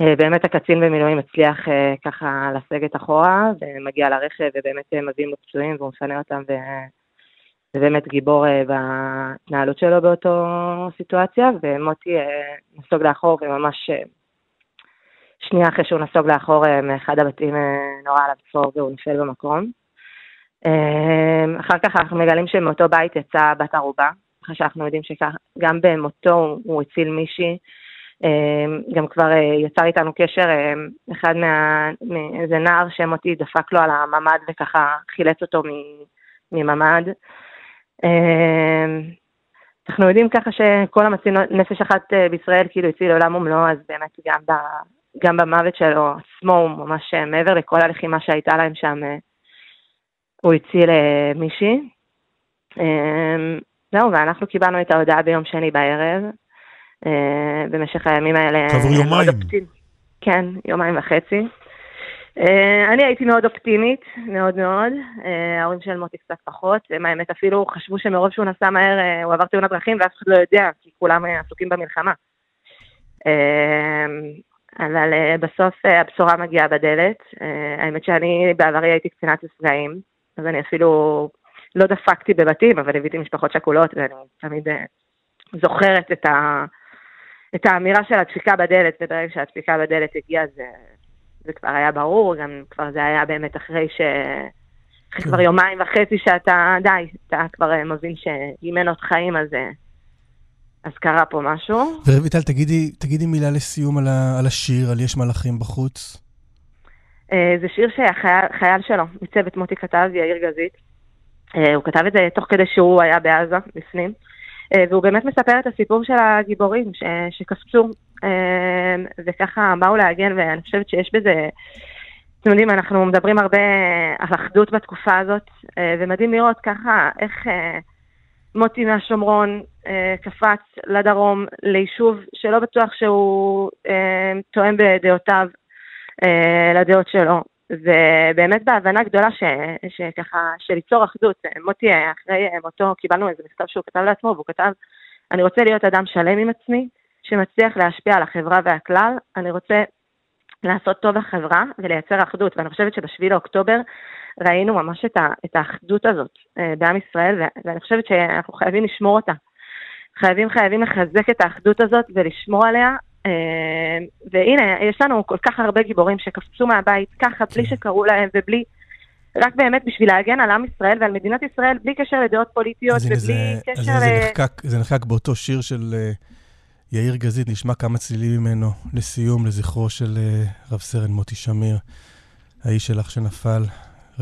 אה, באמת הקצין במילואים הצליח אה, ככה לסגת אחורה, ומגיע לרכב ובאמת אה, מביאים לו פצועים והוא מפנה אותם ו... באמת גיבור בהתנהלות שלו באותו סיטואציה, ומוטי נסוג לאחור וממש שנייה אחרי שהוא נסוג לאחור מאחד הבתים נורא עליו צחור והוא נפל במקום. אחר כך אנחנו מגלים שמאותו בית יצאה בת ערובה, אחרי שאנחנו יודעים שגם במותו הוא הציל מישהי. Uh, גם כבר uh, יצר איתנו קשר uh, אחד מה... מאיזה נער שמוטי דפק לו על הממ"ד וככה חילץ אותו מממ"ד. אמ, אנחנו יודעים ככה שכל המציל נפש אחת אה, בישראל כאילו הציל עולם ומלואו, אז באמת גם, ב, גם במוות שלו עצמו הוא ממש אה, מעבר לכל הלחימה שהייתה להם שם, אה, הוא הציל מישהי. אמ, זהו, ואנחנו קיבלנו את ההודעה ביום שני בערב. במשך הימים האלה... כעבור יומיים. כן, יומיים וחצי. Uh, אני הייתי מאוד אופטימית, מאוד מאוד. Uh, ההורים של מוטי קצת פחות. הם האמת אפילו חשבו שמרוב שהוא נסע מהר, uh, הוא עבר תאונת דרכים ואף אחד לא יודע, כי כולם עסוקים במלחמה. אבל בסוף הבשורה מגיעה בדלת. האמת שאני בעברי הייתי קצינת נפגעים, אז אני אפילו לא דפקתי בבתים, אבל הבאתי משפחות שכולות, ואני תמיד זוכרת את, ה, את האמירה של הדפיקה בדלת, וברגע שהדפיקה בדלת הגיעה זה... זה כבר היה ברור, גם כבר זה היה באמת אחרי ש... אחרי כבר יומיים וחצי שאתה, די, אתה כבר אה, מבין שאם אין עוד חיים אז, אה, אז קרה פה משהו. ורויטל, תגידי, תגידי מילה לסיום על, ה, על השיר, על יש מלאכים בחוץ. אה, זה שיר שהחייל שלו, מצוות מוטי כתב, יאיר גזית. הוא כתב את זה תוך כדי שהוא היה בעזה, בפנים. והוא באמת מספר את הסיפור של הגיבורים ש, שקפצו אמ, וככה באו להגן, ואני חושבת שיש בזה, אתם יודעים, אנחנו מדברים הרבה על אחדות בתקופה הזאת, אה, ומדהים לראות ככה איך אה, מוטי מהשומרון אה, קפץ לדרום, ליישוב שלא בטוח שהוא תואם בדעותיו לדעות שלו. ובאמת בהבנה גדולה ש, שככה, של ליצור אחדות. מוטי, אחרי מותו קיבלנו איזה מכתב שהוא כתב לעצמו, והוא כתב, אני רוצה להיות אדם שלם עם עצמי, שמצליח להשפיע על החברה והכלל. אני רוצה לעשות טוב לחברה ולייצר אחדות, ואני חושבת שבשביל לאוקטובר ראינו ממש את, ה, את האחדות הזאת אה, בעם ישראל, ואני חושבת שאנחנו חייבים לשמור אותה. חייבים חייבים לחזק את האחדות הזאת ולשמור עליה. אה, והנה, יש לנו כל כך הרבה גיבורים שקפצו מהבית ככה, בלי כן. שקראו להם ובלי... רק באמת בשביל להגן על עם ישראל ועל מדינת ישראל, בלי קשר לדעות פוליטיות ובלי זה, קשר... אז הנה זה נחקק, זה נחקק באותו שיר של uh, יאיר גזית, נשמע כמה צלילים ממנו לסיום, לזכרו של uh, רב סרן מוטי שמיר, האיש שלך שנפל.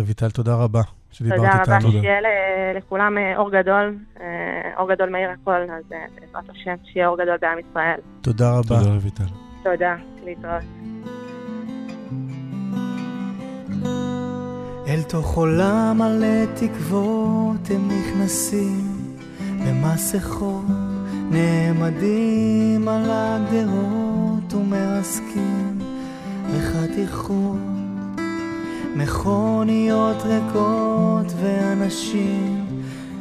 רויטל, תודה רבה שדיברת איתנו. תודה רבה, שיהיה לכולם אה, אור גדול, אה, אור גדול מאיר הכל, אז בעזרת השם, שיהיה אור גדול בעם ישראל. תודה רבה. תודה רויטל. תודה, להתראות. אל תוך עולם מלא תקוות הם נכנסים במסכות נעמדים על הגדרות ומרסקים בחתיכות מכוניות ריקות ואנשים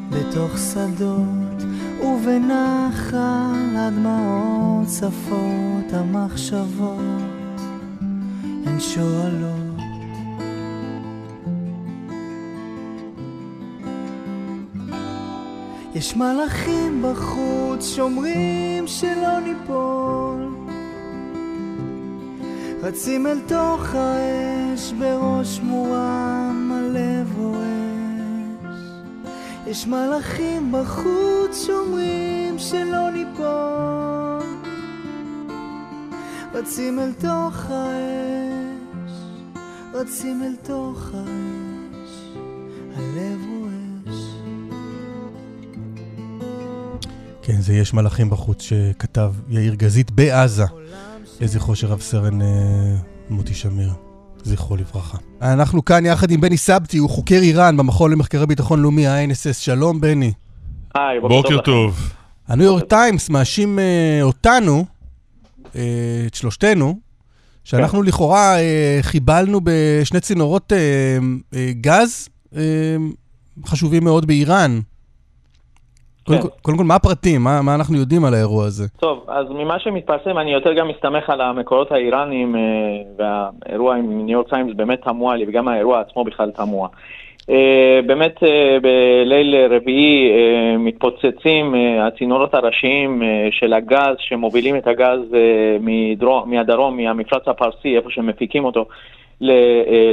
בתוך שדות ובנחל הדמעות צפות המחשבות הן שואלות. יש מלאכים בחוץ שומרים שלא ניפול רצים אל תוך האש בראש מורם הלב רועש. יש מלאכים בחוץ שומרים שלא ניפול. רצים אל תוך האש רצים אל תוך האש הלב רועש. כן, זה יש מלאכים בחוץ שכתב יאיר גזית בעזה, לזכרו של רב סרן אה, מוטי שמיר, זכרו לברכה. אנחנו כאן יחד עם בני סבתי, הוא חוקר איראן במכון למחקרי ביטחון לאומי, ה-NSS. שלום, בני. היי, בוקר לכם. טוב. הניו יורק טיימס מאשים אה, אותנו, אה, את שלושתנו, שאנחנו לכאורה אה, חיבלנו בשני צינורות גז חשובים מאוד באיראן. קודם, כל, קודם כל, מה הפרטים? מה, מה אנחנו יודעים על האירוע הזה? טוב, אז ממה שמתפרסם, אני יותר גם מסתמך על המקורות האיראניים, אה, והאירוע עם ניו יורק טיימס באמת תמוה לי, וגם האירוע עצמו בכלל תמוה. אה, באמת אה, בליל רביעי מתפוצצים הצינורות הראשיים של הגז, שמובילים את הגז מדרום, מהדרום, מהמפרץ הפרסי, איפה שמפיקים אותו,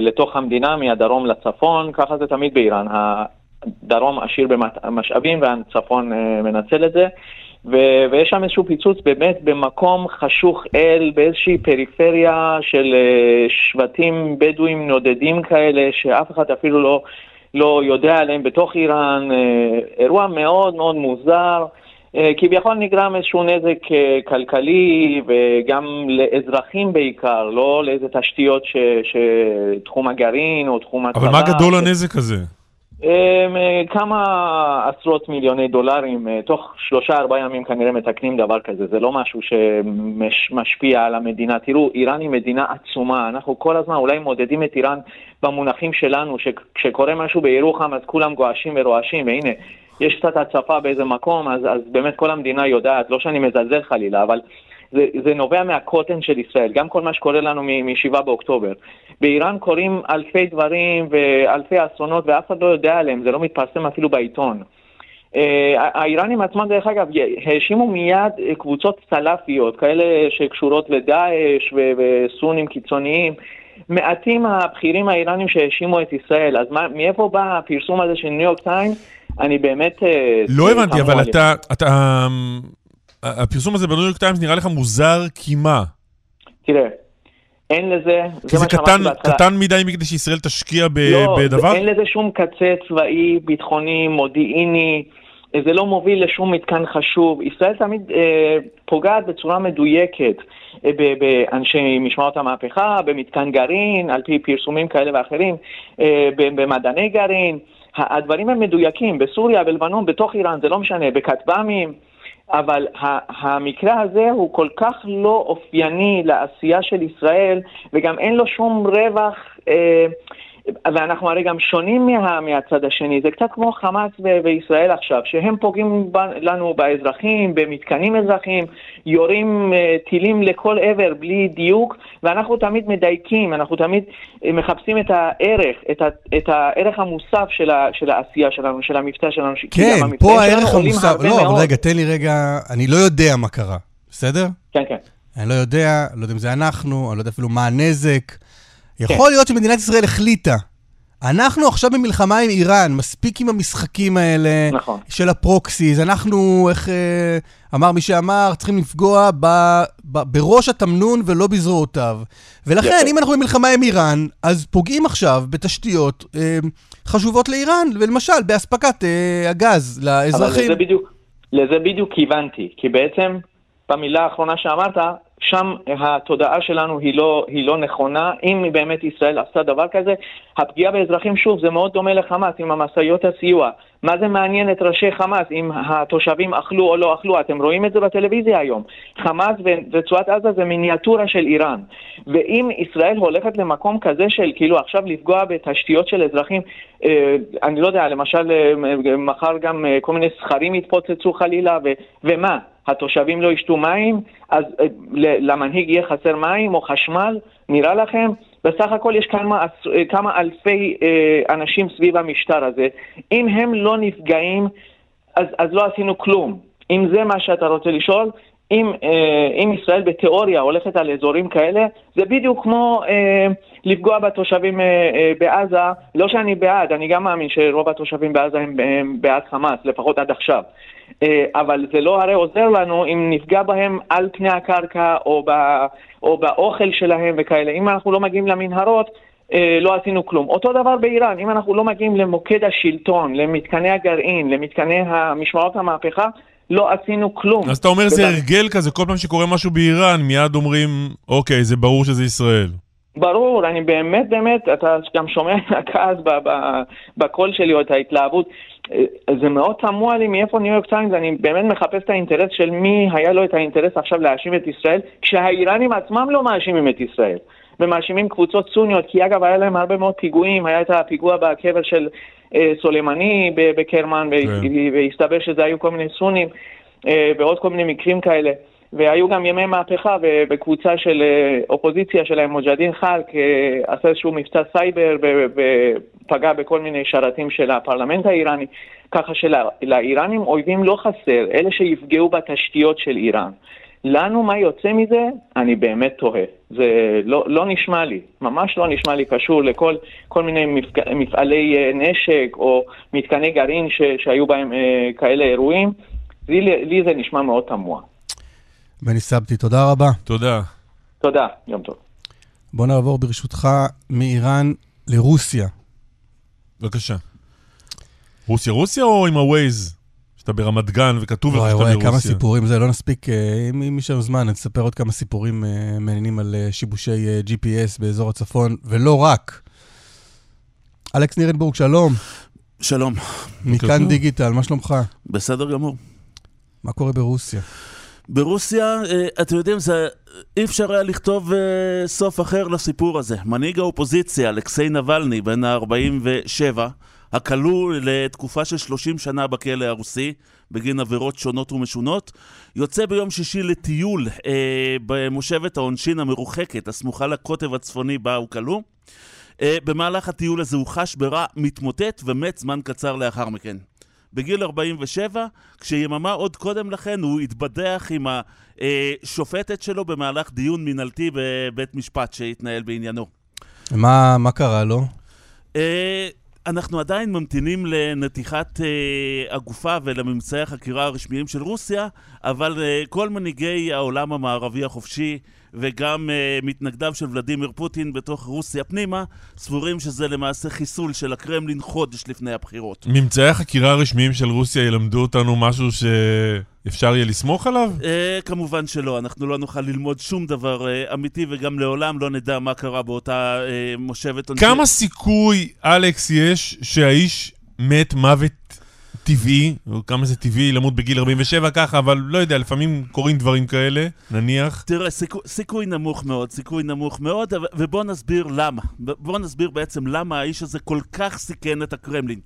לתוך המדינה, מהדרום לצפון, ככה זה תמיד באיראן. הדרום עשיר במשאבים והצפון אה, מנצל את זה. ו- ויש שם איזשהו פיצוץ באמת במקום חשוך אל, באיזושהי פריפריה של אה, שבטים בדואים נודדים כאלה, שאף אחד אפילו לא, לא יודע עליהם בתוך איראן. אה, אירוע מאוד מאוד מוזר. כביכול נגרם איזשהו נזק כלכלי וגם לאזרחים בעיקר, לא לאיזה תשתיות ש- שתחום הגרעין או תחום הצבא. אבל מה גדול הנזק הזה? אמ, אה, כמה עשרות מיליוני דולרים, אה, תוך שלושה ארבעה ימים כנראה מתקנים דבר כזה, זה לא משהו שמשפיע על המדינה. תראו, איראן היא מדינה עצומה, אנחנו כל הזמן אולי מודדים את איראן במונחים שלנו, שכשקורה משהו בירוחם אז כולם גועשים ורועשים, והנה, יש קצת הצפה באיזה מקום, אז, אז באמת כל המדינה יודעת, לא שאני מזלזל חלילה, אבל זה, זה נובע מהקוטן של ישראל, גם כל מה שקורה לנו מ-7 באוקטובר. באיראן קורים אלפי דברים ואלפי אסונות ואף אחד לא יודע עליהם, זה לא מתפרסם אפילו בעיתון. אה, האיראנים עצמם, דרך אגב, האשימו מיד אה, קבוצות סלאפיות, כאלה שקשורות לדאעש ו- וסונים קיצוניים. מעטים הבכירים האיראנים שהאשימו את ישראל, אז מה, מאיפה בא הפרסום הזה של ניו יורק טיים? אני באמת... אה, לא הבנתי, אבל. אתה... אתה... הפרסום הזה בניו יורק טיימס נראה לך מוזר כי מה? תראה, אין לזה... כי זה מה שאמרתי קטן, מדי מכדי שישראל תשקיע ב- לא, בדבר? אין לזה שום קצה צבאי, ביטחוני, מודיעיני, זה לא מוביל לשום מתקן חשוב. ישראל תמיד אה, פוגעת בצורה מדויקת אה, ב- באנשי משמרות המהפכה, במתקן גרעין, על פי פרסומים כאלה ואחרים, אה, במדעני גרעין. הדברים הם מדויקים, בסוריה, בלבנון, בתוך איראן, זה לא משנה, בכטב"מים. אבל המקרה הזה הוא כל כך לא אופייני לעשייה של ישראל, וגם אין לו שום רווח, אה, ואנחנו הרי גם שונים מה, מהצד השני, זה קצת כמו חמאס ו- וישראל עכשיו, שהם פוגעים ב- לנו באזרחים, במתקנים אזרחיים, יורים אה, טילים לכל עבר בלי דיוק, ואנחנו תמיד מדייקים, אנחנו תמיד אה, מחפשים את הערך, את, ה- את הערך המוסף של, ה- של העשייה שלנו, של המבצע שלנו. כן, פה הערך המוסף... לא, אבל. רגע, תן לי רגע, אני לא יודע מה קרה, בסדר? כן, כן. אני לא יודע, לא יודע אם זה אנחנו, אני לא יודע אפילו מה הנזק. כן. יכול להיות שמדינת ישראל החליטה. אנחנו עכשיו במלחמה עם איראן, מספיק עם המשחקים האלה נכון. של הפרוקסיס. אנחנו, איך אה, אמר מי שאמר, צריכים לפגוע ב, ב, בראש התמנון ולא בזרועותיו. ולכן, יפה. אם אנחנו במלחמה עם איראן, אז פוגעים עכשיו בתשתיות אה, חשובות לאיראן, ולמשל, באספקת אה, הגז אבל לאזרחים. לזה בדיוק, לזה בדיוק כיוונתי, כי בעצם במילה האחרונה שאמרת, שם התודעה שלנו היא לא, היא לא נכונה. אם באמת ישראל עשתה דבר כזה, הפגיעה באזרחים, שוב, זה מאוד דומה לחמאס עם המשאיות הסיוע. מה זה מעניין את ראשי חמאס אם התושבים אכלו או לא אכלו? אתם רואים את זה בטלוויזיה היום. חמאס ורצועת עזה זה מיניאטורה של איראן. ואם ישראל הולכת למקום כזה של כאילו עכשיו לפגוע בתשתיות של אזרחים, אה, אני לא יודע, למשל אה, מחר גם אה, כל מיני סכרים יתפוצצו חלילה, ו, ומה? התושבים לא ישתו מים, אז אה, למנהיג יהיה חסר מים או חשמל? נראה לכם? בסך הכל יש כמה, אה, כמה אלפי אה, אנשים סביב המשטר הזה. אם הם לא נפגעים, אז, אז לא עשינו כלום. אם זה מה שאתה רוצה לשאול, אם, אה, אם ישראל בתיאוריה הולכת על אזורים כאלה, זה בדיוק כמו אה, לפגוע בתושבים אה, אה, בעזה, לא שאני בעד, אני גם מאמין שרוב התושבים בעזה הם, הם בעד חמאס, לפחות עד עכשיו. אה, אבל זה לא הרי עוזר לנו אם נפגע בהם על פני הקרקע או, ב, או באוכל שלהם וכאלה. אם אנחנו לא מגיעים למנהרות, אה, לא עשינו כלום. אותו דבר באיראן, אם אנחנו לא מגיעים למוקד השלטון, למתקני הגרעין, למתקני משמרות המהפכה, לא עשינו כלום. אז אתה אומר זה הרגל כזה, כל פעם שקורה משהו באיראן, מיד אומרים, אוקיי, זה ברור שזה ישראל. ברור, אני באמת באמת, אתה גם שומע את הכעס בקול שלי או את ההתלהבות. זה מאוד תמוה לי מאיפה ניו יורק טיימס, אני באמת מחפש את האינטרס של מי היה לו את האינטרס עכשיו להאשים את ישראל, כשהאיראנים עצמם לא מאשימים את ישראל. ומאשימים קבוצות סוניות, כי אגב היה להם הרבה מאוד פיגועים, היה את הפיגוע בקבר של אה, סולימני בקרמן, כן. והסתבר שזה היו כל מיני סונים, אה, ועוד כל מיני מקרים כאלה. והיו גם ימי מהפכה, ובקבוצה של אה, אופוזיציה שלהם, מוג'אהדין ח'לק, עשה איזשהו מבצע סייבר ופגע בכל מיני שרתים של הפרלמנט האיראני, ככה שלאיראנים אויבים לא חסר, אלה שיפגעו בתשתיות של איראן. לנו מה יוצא מזה, אני באמת תוהה. זה לא, לא נשמע לי, ממש לא נשמע לי קשור לכל כל מיני מפג... מפעלי אה, נשק או מתקני גרעין ש... שהיו בהם אה, כאלה אירועים. לי, לי זה נשמע מאוד תמוה. בני סבתי, תודה רבה. תודה. תודה, יום טוב. בוא נעבור ברשותך מאיראן לרוסיה. בבקשה. רוסיה רוסיה או עם הווייז? שאתה ברמת גן וכתוב לך שאתה ברוסיה. וואי, כמה סיפורים, זה לא נספיק, אה, אם יש לנו זמן, נספר עוד כמה סיפורים אה, מעניינים על אה, שיבושי GPS באזור הצפון, ולא רק. אלכס נירנבורג, שלום. שלום. מכאן דיגיטל, מה שלומך? בסדר גמור. מה קורה ברוסיה? ברוסיה, אתם יודעים, זה, אי אפשר היה לכתוב סוף אחר לסיפור הזה. מנהיג האופוזיציה, אלכסיי נבלני, בן ה-47, הכלוא לתקופה של 30 שנה בכלא הרוסי, בגין עבירות שונות ומשונות, יוצא ביום שישי לטיול אה, במושבת העונשין המרוחקת, הסמוכה לקוטב הצפוני בה הוא כלוא. אה, במהלך הטיול הזה הוא חש ברע, מתמוטט ומת זמן קצר לאחר מכן. בגיל 47, כשיממה עוד קודם לכן הוא התבדח עם השופטת שלו במהלך דיון מינהלתי בבית משפט שהתנהל בעניינו. מה, מה קרה לו? אה, אנחנו עדיין ממתינים לנתיחת אה, הגופה ולממצאי החקירה הרשמיים של רוסיה, אבל אה, כל מנהיגי העולם המערבי החופשי וגם uh, מתנגדיו של ולדימיר פוטין בתוך רוסיה פנימה, סבורים שזה למעשה חיסול של הקרמלין חודש לפני הבחירות. ממצאי החקירה הרשמיים של רוסיה ילמדו אותנו משהו שאפשר יהיה לסמוך עליו? Uh, כמובן שלא, אנחנו לא נוכל ללמוד שום דבר uh, אמיתי וגם לעולם לא נדע מה קרה באותה uh, מושבת עונשית. כמה סיכוי, אלכס, יש שהאיש מת מוות טבעי, או כמה זה טבעי למות בגיל 47 ככה, אבל לא יודע, לפעמים קורים דברים כאלה, נניח. תראה, סיכו, סיכוי נמוך מאוד, סיכוי נמוך מאוד, ובוא נסביר למה. בוא נסביר בעצם למה האיש הזה כל כך סיכן את הקרמלין.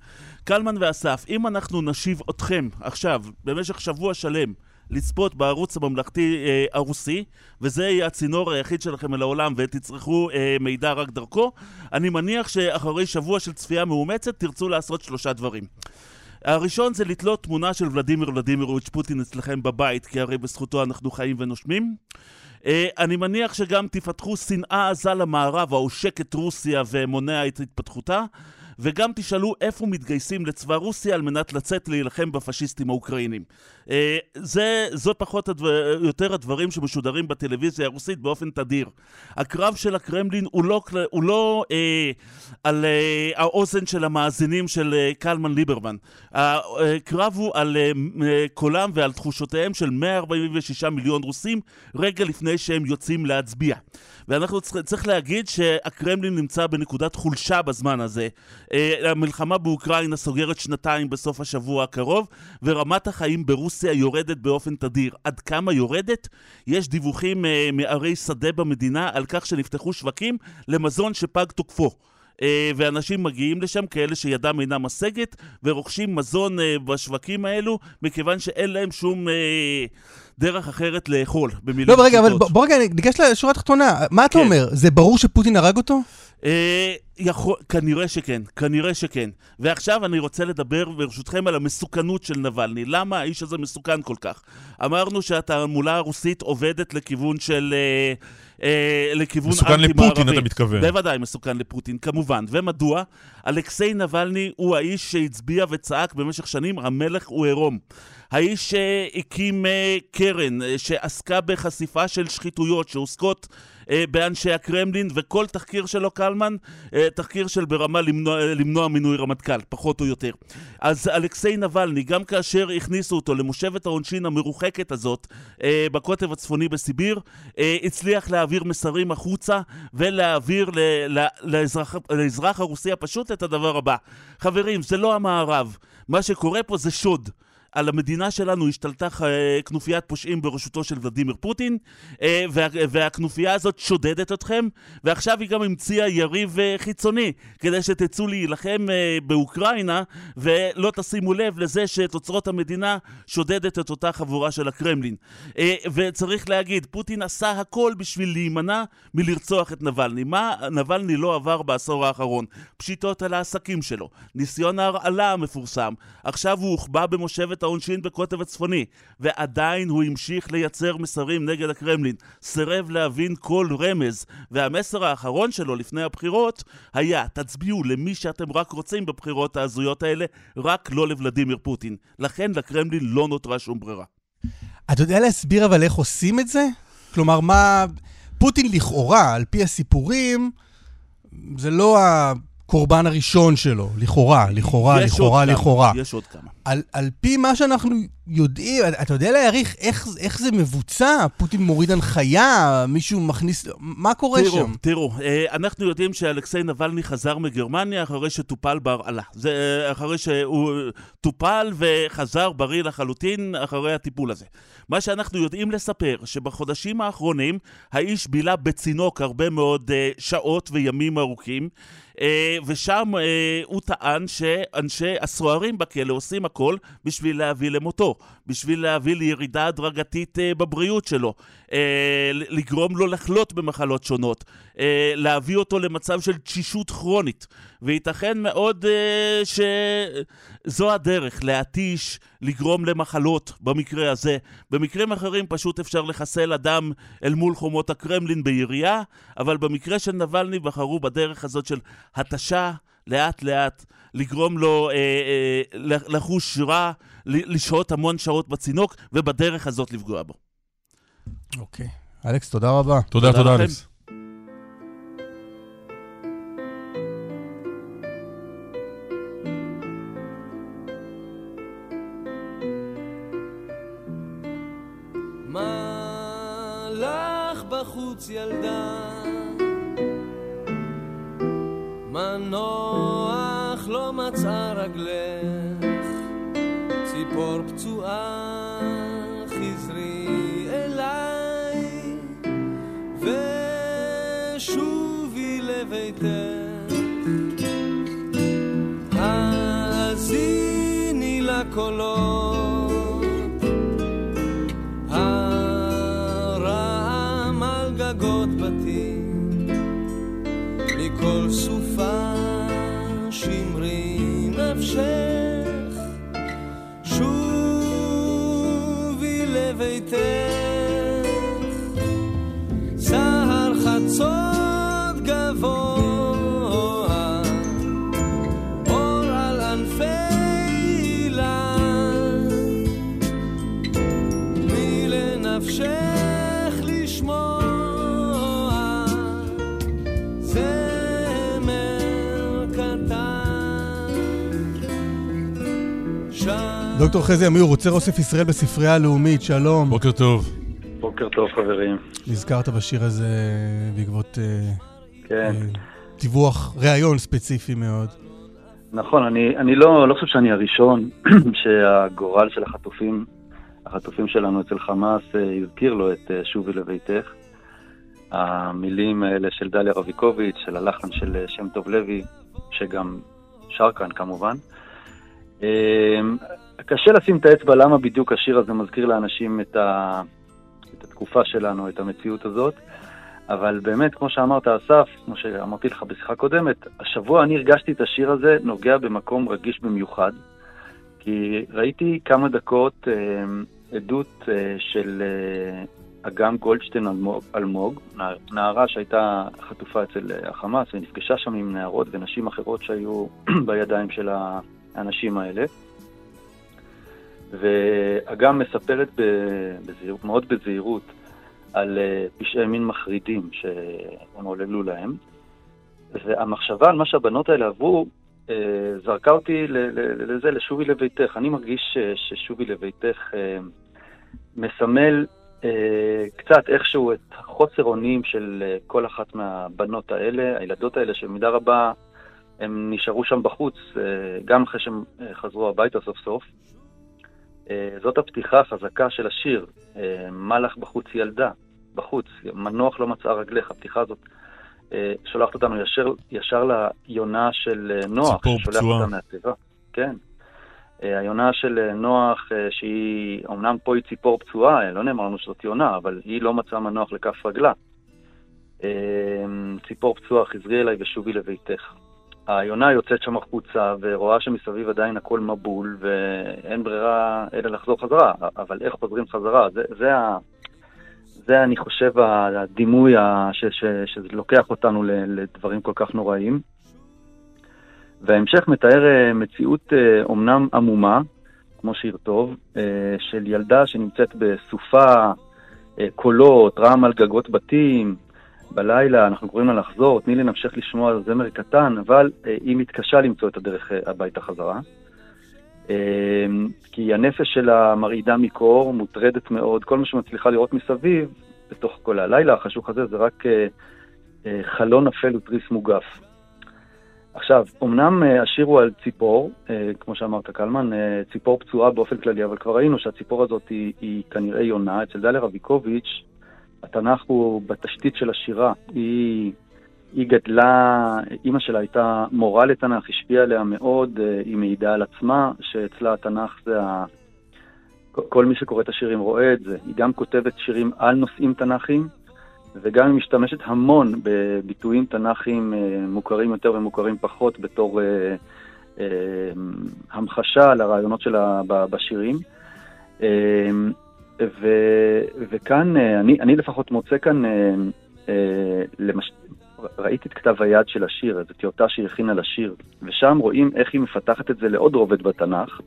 קלמן ואסף, אם אנחנו נשיב אתכם עכשיו, במשך שבוע שלם, לצפות בערוץ הממלכתי אה, הרוסי, וזה יהיה הצינור היחיד שלכם אל העולם ותצרכו אה, מידע רק דרכו, אני מניח שאחרי שבוע של צפייה מאומצת תרצו לעשות שלושה דברים. הראשון זה לתלות תמונה של ולדימיר ולדימירוביץ' פוטין אצלכם בבית, כי הרי בזכותו אנחנו חיים ונושמים. Uh, אני מניח שגם תפתחו שנאה עזה למערב העושק את רוסיה ומונע את התפתחותה. וגם תשאלו איפה מתגייסים לצבא רוסיה על מנת לצאת להילחם בפשיסטים האוקראינים. אה, זה, זו פחות הדבר, יותר הדברים שמשודרים בטלוויזיה הרוסית באופן תדיר. הקרב של הקרמלין הוא לא, הוא לא אה, על אה, האוזן של המאזינים של אה, קלמן ליברמן. הקרב הוא על אה, קולם ועל תחושותיהם של 146 מיליון רוסים רגע לפני שהם יוצאים להצביע. ואנחנו צריכים להגיד שהקרמלין נמצא בנקודת חולשה בזמן הזה. אה, המלחמה באוקראינה סוגרת שנתיים בסוף השבוע הקרוב, ורמת החיים ברוסיה יורדת באופן תדיר. עד כמה יורדת? יש דיווחים אה, מערי שדה במדינה על כך שנפתחו שווקים למזון שפג תוקפו. Uh, ואנשים מגיעים לשם, כאלה שידם אינה משגת, ורוכשים מזון בשווקים האלו, מכיוון שאין להם שום דרך אחרת לאכול, במילים לא, רגע, אבל פשוטות. בוא בוא רגע ניגש לשורה התחתונה. מה אתה כן. אומר? זה ברור שפוטין הרג אותו? אה, יכול, כנראה שכן, כנראה שכן. ועכשיו אני רוצה לדבר ברשותכם על המסוכנות של נבלני. למה האיש הזה מסוכן כל כך? אמרנו שהתעמולה הרוסית עובדת לכיוון של... אה, אה, לכיוון מסוכן אנטי-מערבי. לפוטין, אתה מתכוון. בוודאי מסוכן לפוטין, כמובן. ומדוע? אלכסיי נבלני הוא האיש שהצביע וצעק במשך שנים, המלך הוא עירום. האיש שהקים אה, קרן אה, שעסקה בחשיפה של שחיתויות שעוסקות אה, באנשי הקרמלין, וכל תחקיר שלו, קלמן, אה, תחקיר של ברמה למנוע, אה, למנוע מינוי רמטכ"ל, פחות או יותר. אז אלכסיי נבלני, גם כאשר הכניסו אותו למושבת העונשין המרוחקת הזאת אה, בקוטב הצפוני בסיביר, אה, הצליח להעביר מסרים החוצה ולהעביר ל, ל, לאזרח, לאזרח הרוסי הפשוט את הדבר הבא. חברים, זה לא המערב. מה שקורה פה זה שוד. על המדינה שלנו השתלטה כנופיית פושעים בראשותו של ולדימיר פוטין, אה, וה, והכנופיה הזאת שודדת אתכם, ועכשיו היא גם המציאה יריב אה, חיצוני, כדי שתצאו להילחם אה, באוקראינה, ולא תשימו לב לזה שאת אוצרות המדינה שודדת את אותה חבורה של הקרמלין. וצריך להגיד, פוטין עשה הכל בשביל להימנע מלרצוח את נבלני. מה נבלני לא עבר בעשור האחרון? פשיטות על העסקים שלו, ניסיון ההרעלה המפורסם, עכשיו הוא הוחבא במושבת העונשין בקוטב הצפוני, ועדיין הוא המשיך לייצר מסרים נגד הקרמלין, סירב להבין כל רמז, והמסר האחרון שלו לפני הבחירות היה, תצביעו למי שאתם רק רוצים בבחירות ההזויות האלה, רק לא לוולדימיר פוטין. לכן לקרמלין לא נותרה שום ברירה. אתה יודע להסביר אבל איך עושים את זה? כלומר, מה... פוטין לכאורה, על פי הסיפורים, זה לא הקורבן הראשון שלו, לכאורה, לכאורה, לכאורה, לכאורה. יש עוד כמה. על, על פי מה שאנחנו יודעים, אתה יודע להעריך איך, איך זה מבוצע? פוטין מוריד הנחיה, מישהו מכניס... מה קורה תראו, שם? תראו, אה, אנחנו יודעים שאלכסיי נבלני חזר מגרמניה אחרי שטופל בהרעלה. זה אה, אחרי שהוא טופל וחזר בריא לחלוטין אחרי הטיפול הזה. מה שאנחנו יודעים לספר, שבחודשים האחרונים האיש בילה בצינוק הרבה מאוד אה, שעות וימים ארוכים. אה, ושם אה, הוא טען שאנשי הסוהרים בכלא עושים הכל בשביל להביא למותו, בשביל להביא לירידה הדרגתית אה, בבריאות שלו, לגרום לו לחלות במחלות שונות, אה, להביא אותו למצב של תשישות כרונית. וייתכן מאוד אה, שזו הדרך, להתיש, לגרום למחלות במקרה הזה. במקרים אחרים פשוט אפשר לחסל אדם אל מול חומות הקרמלין בירייה, אבל במקרה של נבלני בחרו בדרך הזאת של התשה, לאט לאט, לגרום לו אה, אה, לחוש רע, לשהות המון שעות בצינוק, ובדרך הזאת לפגוע בו. אוקיי. אלכס, תודה רבה. תודה, תודה. אלכס. בחוץ ילדה? מה נוח לא מצאה רגלך? ציפור פצועה נפשך דוקטור חזי אמיר, רוצה אוסף ישראל בספרייה הלאומית, שלום. בוקר טוב. בוקר טוב חברים. נזכרת בשיר הזה בעקבות אה, כן. אה, דיווח, ראיון ספציפי מאוד. נכון, אני, אני לא, לא חושב שאני הראשון שהגורל של החטופים, החטופים שלנו אצל חמאס, אה, הזכיר לו את שובי לביתך. המילים האלה של דליה רביקוביץ', של הלחן של שם טוב לוי, שגם שר כאן כמובן. קשה לשים את האצבע למה בדיוק השיר הזה מזכיר לאנשים את, ה, את התקופה שלנו, את המציאות הזאת. אבל באמת, כמו שאמרת, אסף, כמו שאמרתי לך בשיחה קודמת, השבוע אני הרגשתי את השיר הזה נוגע במקום רגיש במיוחד, כי ראיתי כמה דקות אה, עדות אה, של אה, אגם גולדשטיין אלמוג, אלמוג, נער- נערה שהייתה חטופה אצל אה, החמאס ונפגשה שם עם נערות ונשים אחרות שהיו בידיים של האנשים האלה. ואגם מספרת ב- בזהיר, מאוד בזהירות על אה, פשעי מין מחרידים שהם עוללו להם. והמחשבה על מה שהבנות האלה עברו, אה, זרקה אותי לזה, לשובי לביתך. אני מרגיש ש- ששובי לביתך אה, מסמל אה, קצת איכשהו את חוסר אונים של אה, כל אחת מהבנות האלה, הילדות האלה, שבמידה רבה הם נשארו שם בחוץ, אה, גם אחרי שהם אה, חזרו הביתה סוף סוף. אה, זאת הפתיחה החזקה של השיר, אה, מה לך בחוץ ילדה, בחוץ, מנוח לא מצאה רגלך, הפתיחה הזאת אה, שולחת אותנו ישר, ישר ליונה של אה, נוח, ציפור ששולח פצועה. אותה מהתיבה. כן. אה, היונה של אה, נוח, אה, שהיא, אמנם פה היא ציפור פצועה, אה, לא נאמר לנו שזאת יונה, אבל היא לא מצאה מנוח לכף רגלה. אה, ציפור פצועה, חזרי אליי ושובי לביתך. היונה יוצאת שם החוצה ורואה שמסביב עדיין הכל מבול ואין ברירה אלא לחזור חזרה, אבל איך חוזרים חזרה? זה, זה, ה, זה אני חושב הדימוי ה, ש, ש, שזה לוקח אותנו לדברים כל כך נוראים. וההמשך מתאר אה, מציאות אה, אומנם עמומה, כמו שיר טוב, אה, של ילדה שנמצאת בסופה, אה, קולות, רעם על גגות בתים, בלילה אנחנו קוראים לה לחזור, תני לנפשך לשמוע זמר קטן, אבל אה, היא מתקשה למצוא את הדרך אה, הביתה חזרה. אה, כי הנפש שלה מרעידה מקור, מוטרדת מאוד, כל מה שמצליחה לראות מסביב, בתוך כל הלילה החשוך הזה, זה רק אה, אה, חלון אפל ותריס מוגף. עכשיו, אמנם אה, השיר הוא על ציפור, אה, כמו שאמרת קלמן, אה, ציפור פצועה באופן כללי, אבל כבר ראינו שהציפור הזאת היא, היא כנראה יונה. אצל דליה רביקוביץ', התנ"ך הוא בתשתית של השירה. היא, היא גדלה, אימא שלה הייתה מורה לתנ"ך, השפיעה עליה מאוד, אה, היא מעידה על עצמה, שאצלה התנ"ך זה ה... כל מי שקורא את השירים רואה את זה. היא גם כותבת שירים על נושאים תנ"כיים, וגם היא משתמשת המון בביטויים תנ"כיים אה, מוכרים יותר ומוכרים פחות בתור אה, אה, המחשה לרעיונות שלה בשירים. אה, ו, וכאן, אה, אני, אני לפחות מוצא כאן, אה, אה, למש... ראיתי את כתב היד של השיר, איזו טיוטה שהיא הכינה לשיר, ושם רואים איך היא מפתחת את זה לעוד רובד בתנ"ך.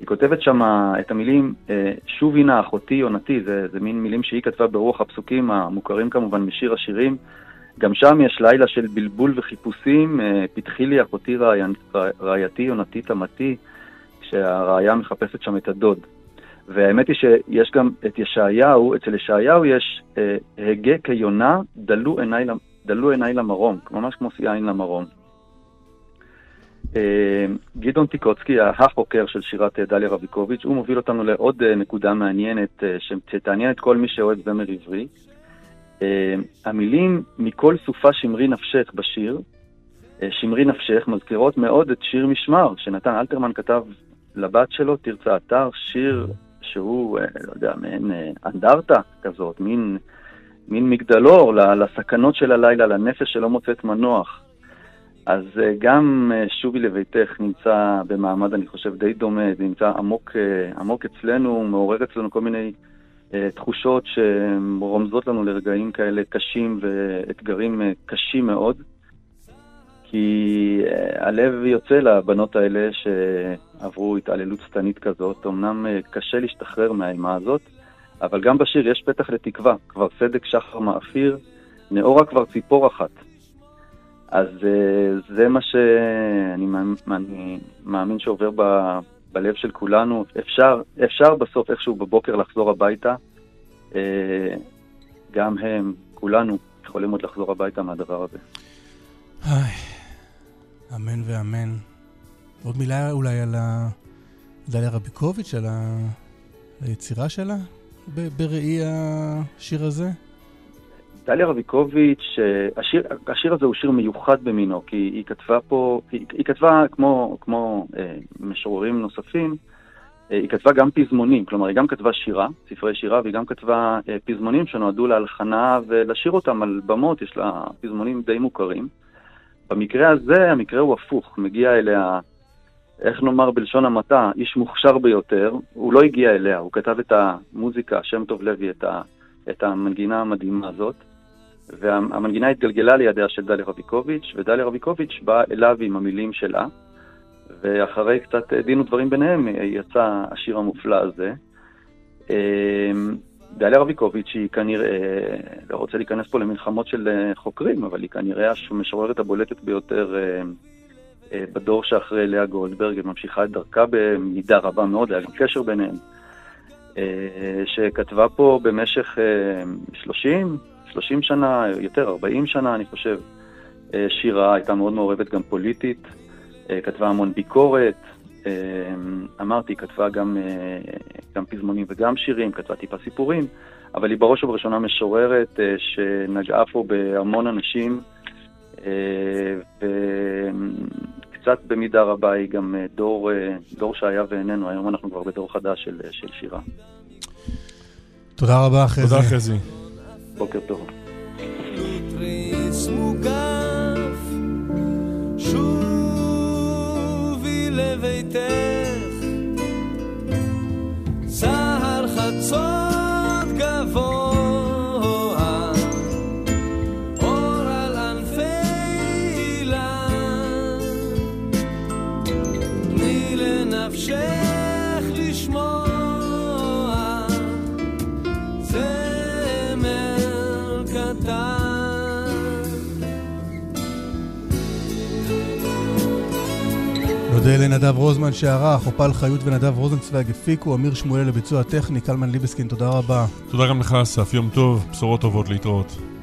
היא כותבת שם את המילים, אה, שוב הנה אחותי יונתי, זה, זה מין מילים שהיא כתבה ברוח הפסוקים המוכרים כמובן משיר השירים. גם שם יש לילה של בלבול וחיפושים, פתחי לי אחותי רעי- רעייתי יונתי תמתי, כשהרעיה מחפשת שם את הדוד. והאמת היא שיש גם את ישעיהו, אצל ישעיהו יש אה, הגה כיונה, דלו עיניי, דלו עיניי למרום, ממש כמו שיא עין למרום. אה, גדעון טיקוצקי, החוקר של שירת אה, דליה רביקוביץ', הוא מוביל אותנו לעוד נקודה מעניינת שתעניין את כל מי שאוהב זמר עברי. המילים מכל סופה שמרי נפשך בשיר, שמרי נפשך, מזכירות מאוד את שיר משמר, שנתן אלתרמן כתב לבת שלו, תרצה אתר, שיר שהוא, אה, לא יודע, מעין אה, אנדרטה כזאת, מין, מין מגדלור לסכנות של הלילה, לנפש שלא מוצאת מנוח. אז אה, גם שובי לביתך נמצא במעמד, אני חושב, די דומה, זה נמצא עמוק, עמוק אצלנו, מעורר אצלנו כל מיני תחושות שרומזות לנו לרגעים כאלה קשים ואתגרים קשים מאוד. כי אה, הלב יוצא לבנות האלה שעברו התעללות שטנית כזאת. אמנם אה, קשה להשתחרר מהאימה הזאת, אבל גם בשיר יש פתח לתקווה. כבר סדק שחר מאפיר, נאורה כבר ציפור אחת. אז אה, זה מה שאני אני מאמין שעובר ב, בלב של כולנו. אפשר, אפשר בסוף איכשהו בבוקר לחזור הביתה. גם הם, כולנו, יכולים עוד לחזור הביתה מהדבר הזה. איי, אמן ואמן. עוד מילה אולי על ה- דליה רביקוביץ', על ה- היצירה שלה ב- בראי השיר הזה? דליה רביקוביץ', אה, השיר, השיר הזה הוא שיר מיוחד במינו, כי היא כתבה פה, היא, היא כתבה כמו, כמו אה, משוררים נוספים, אה, היא כתבה גם פזמונים, כלומר היא גם כתבה שירה, ספרי שירה, והיא גם כתבה אה, פזמונים שנועדו להלחנה ולשיר אותם על במות, יש לה פזמונים די מוכרים. במקרה הזה, המקרה הוא הפוך, מגיע אליה, איך נאמר בלשון המעטה, איש מוכשר ביותר, הוא לא הגיע אליה, הוא כתב את המוזיקה, שם טוב לוי, את, ה, את המנגינה המדהימה הזאת, והמנגינה התגלגלה לידיה של דליה רביקוביץ', ודליה רביקוביץ' באה אליו עם המילים שלה, ואחרי קצת דין ודברים ביניהם יצא השיר המופלא הזה. דליה רביקוביץ' היא כנראה, לא רוצה להיכנס פה למלחמות של אה, חוקרים, אבל היא כנראה המשוררת הבולטת ביותר אה, אה, בדור שאחרי לאה גולדברג, היא ממשיכה את דרכה במידה רבה מאוד, היה גם קשר ביניהם, שכתבה פה במשך 30, 30 שנה, יותר, 40 שנה, אני חושב, שירה, הייתה מאוד מעורבת גם פוליטית, כתבה המון ביקורת, אמרתי, היא כתבה גם, גם פזמונים וגם שירים, כתבה טיפה סיפורים, אבל היא בראש ובראשונה משוררת שנגעה פה בהמון אנשים, וקצת במידה רבה היא גם דור, דור שהיה ואיננו, היום אנחנו כבר בדור חדש של, של שירה. תודה רבה, חזי. תודה, חזי. בוקר טוב. לביתך סהר חצות גבוה אור על ענפי אילן תני לנפשך נודה לנדב רוזמן שערך, אופל חיות ונדב רוזנצוויג הפיקו, אמיר שמואל לביצוע טכני, קלמן ליבסקין, תודה רבה. תודה גם לך, אסף. יום טוב, בשורות טובות להתראות.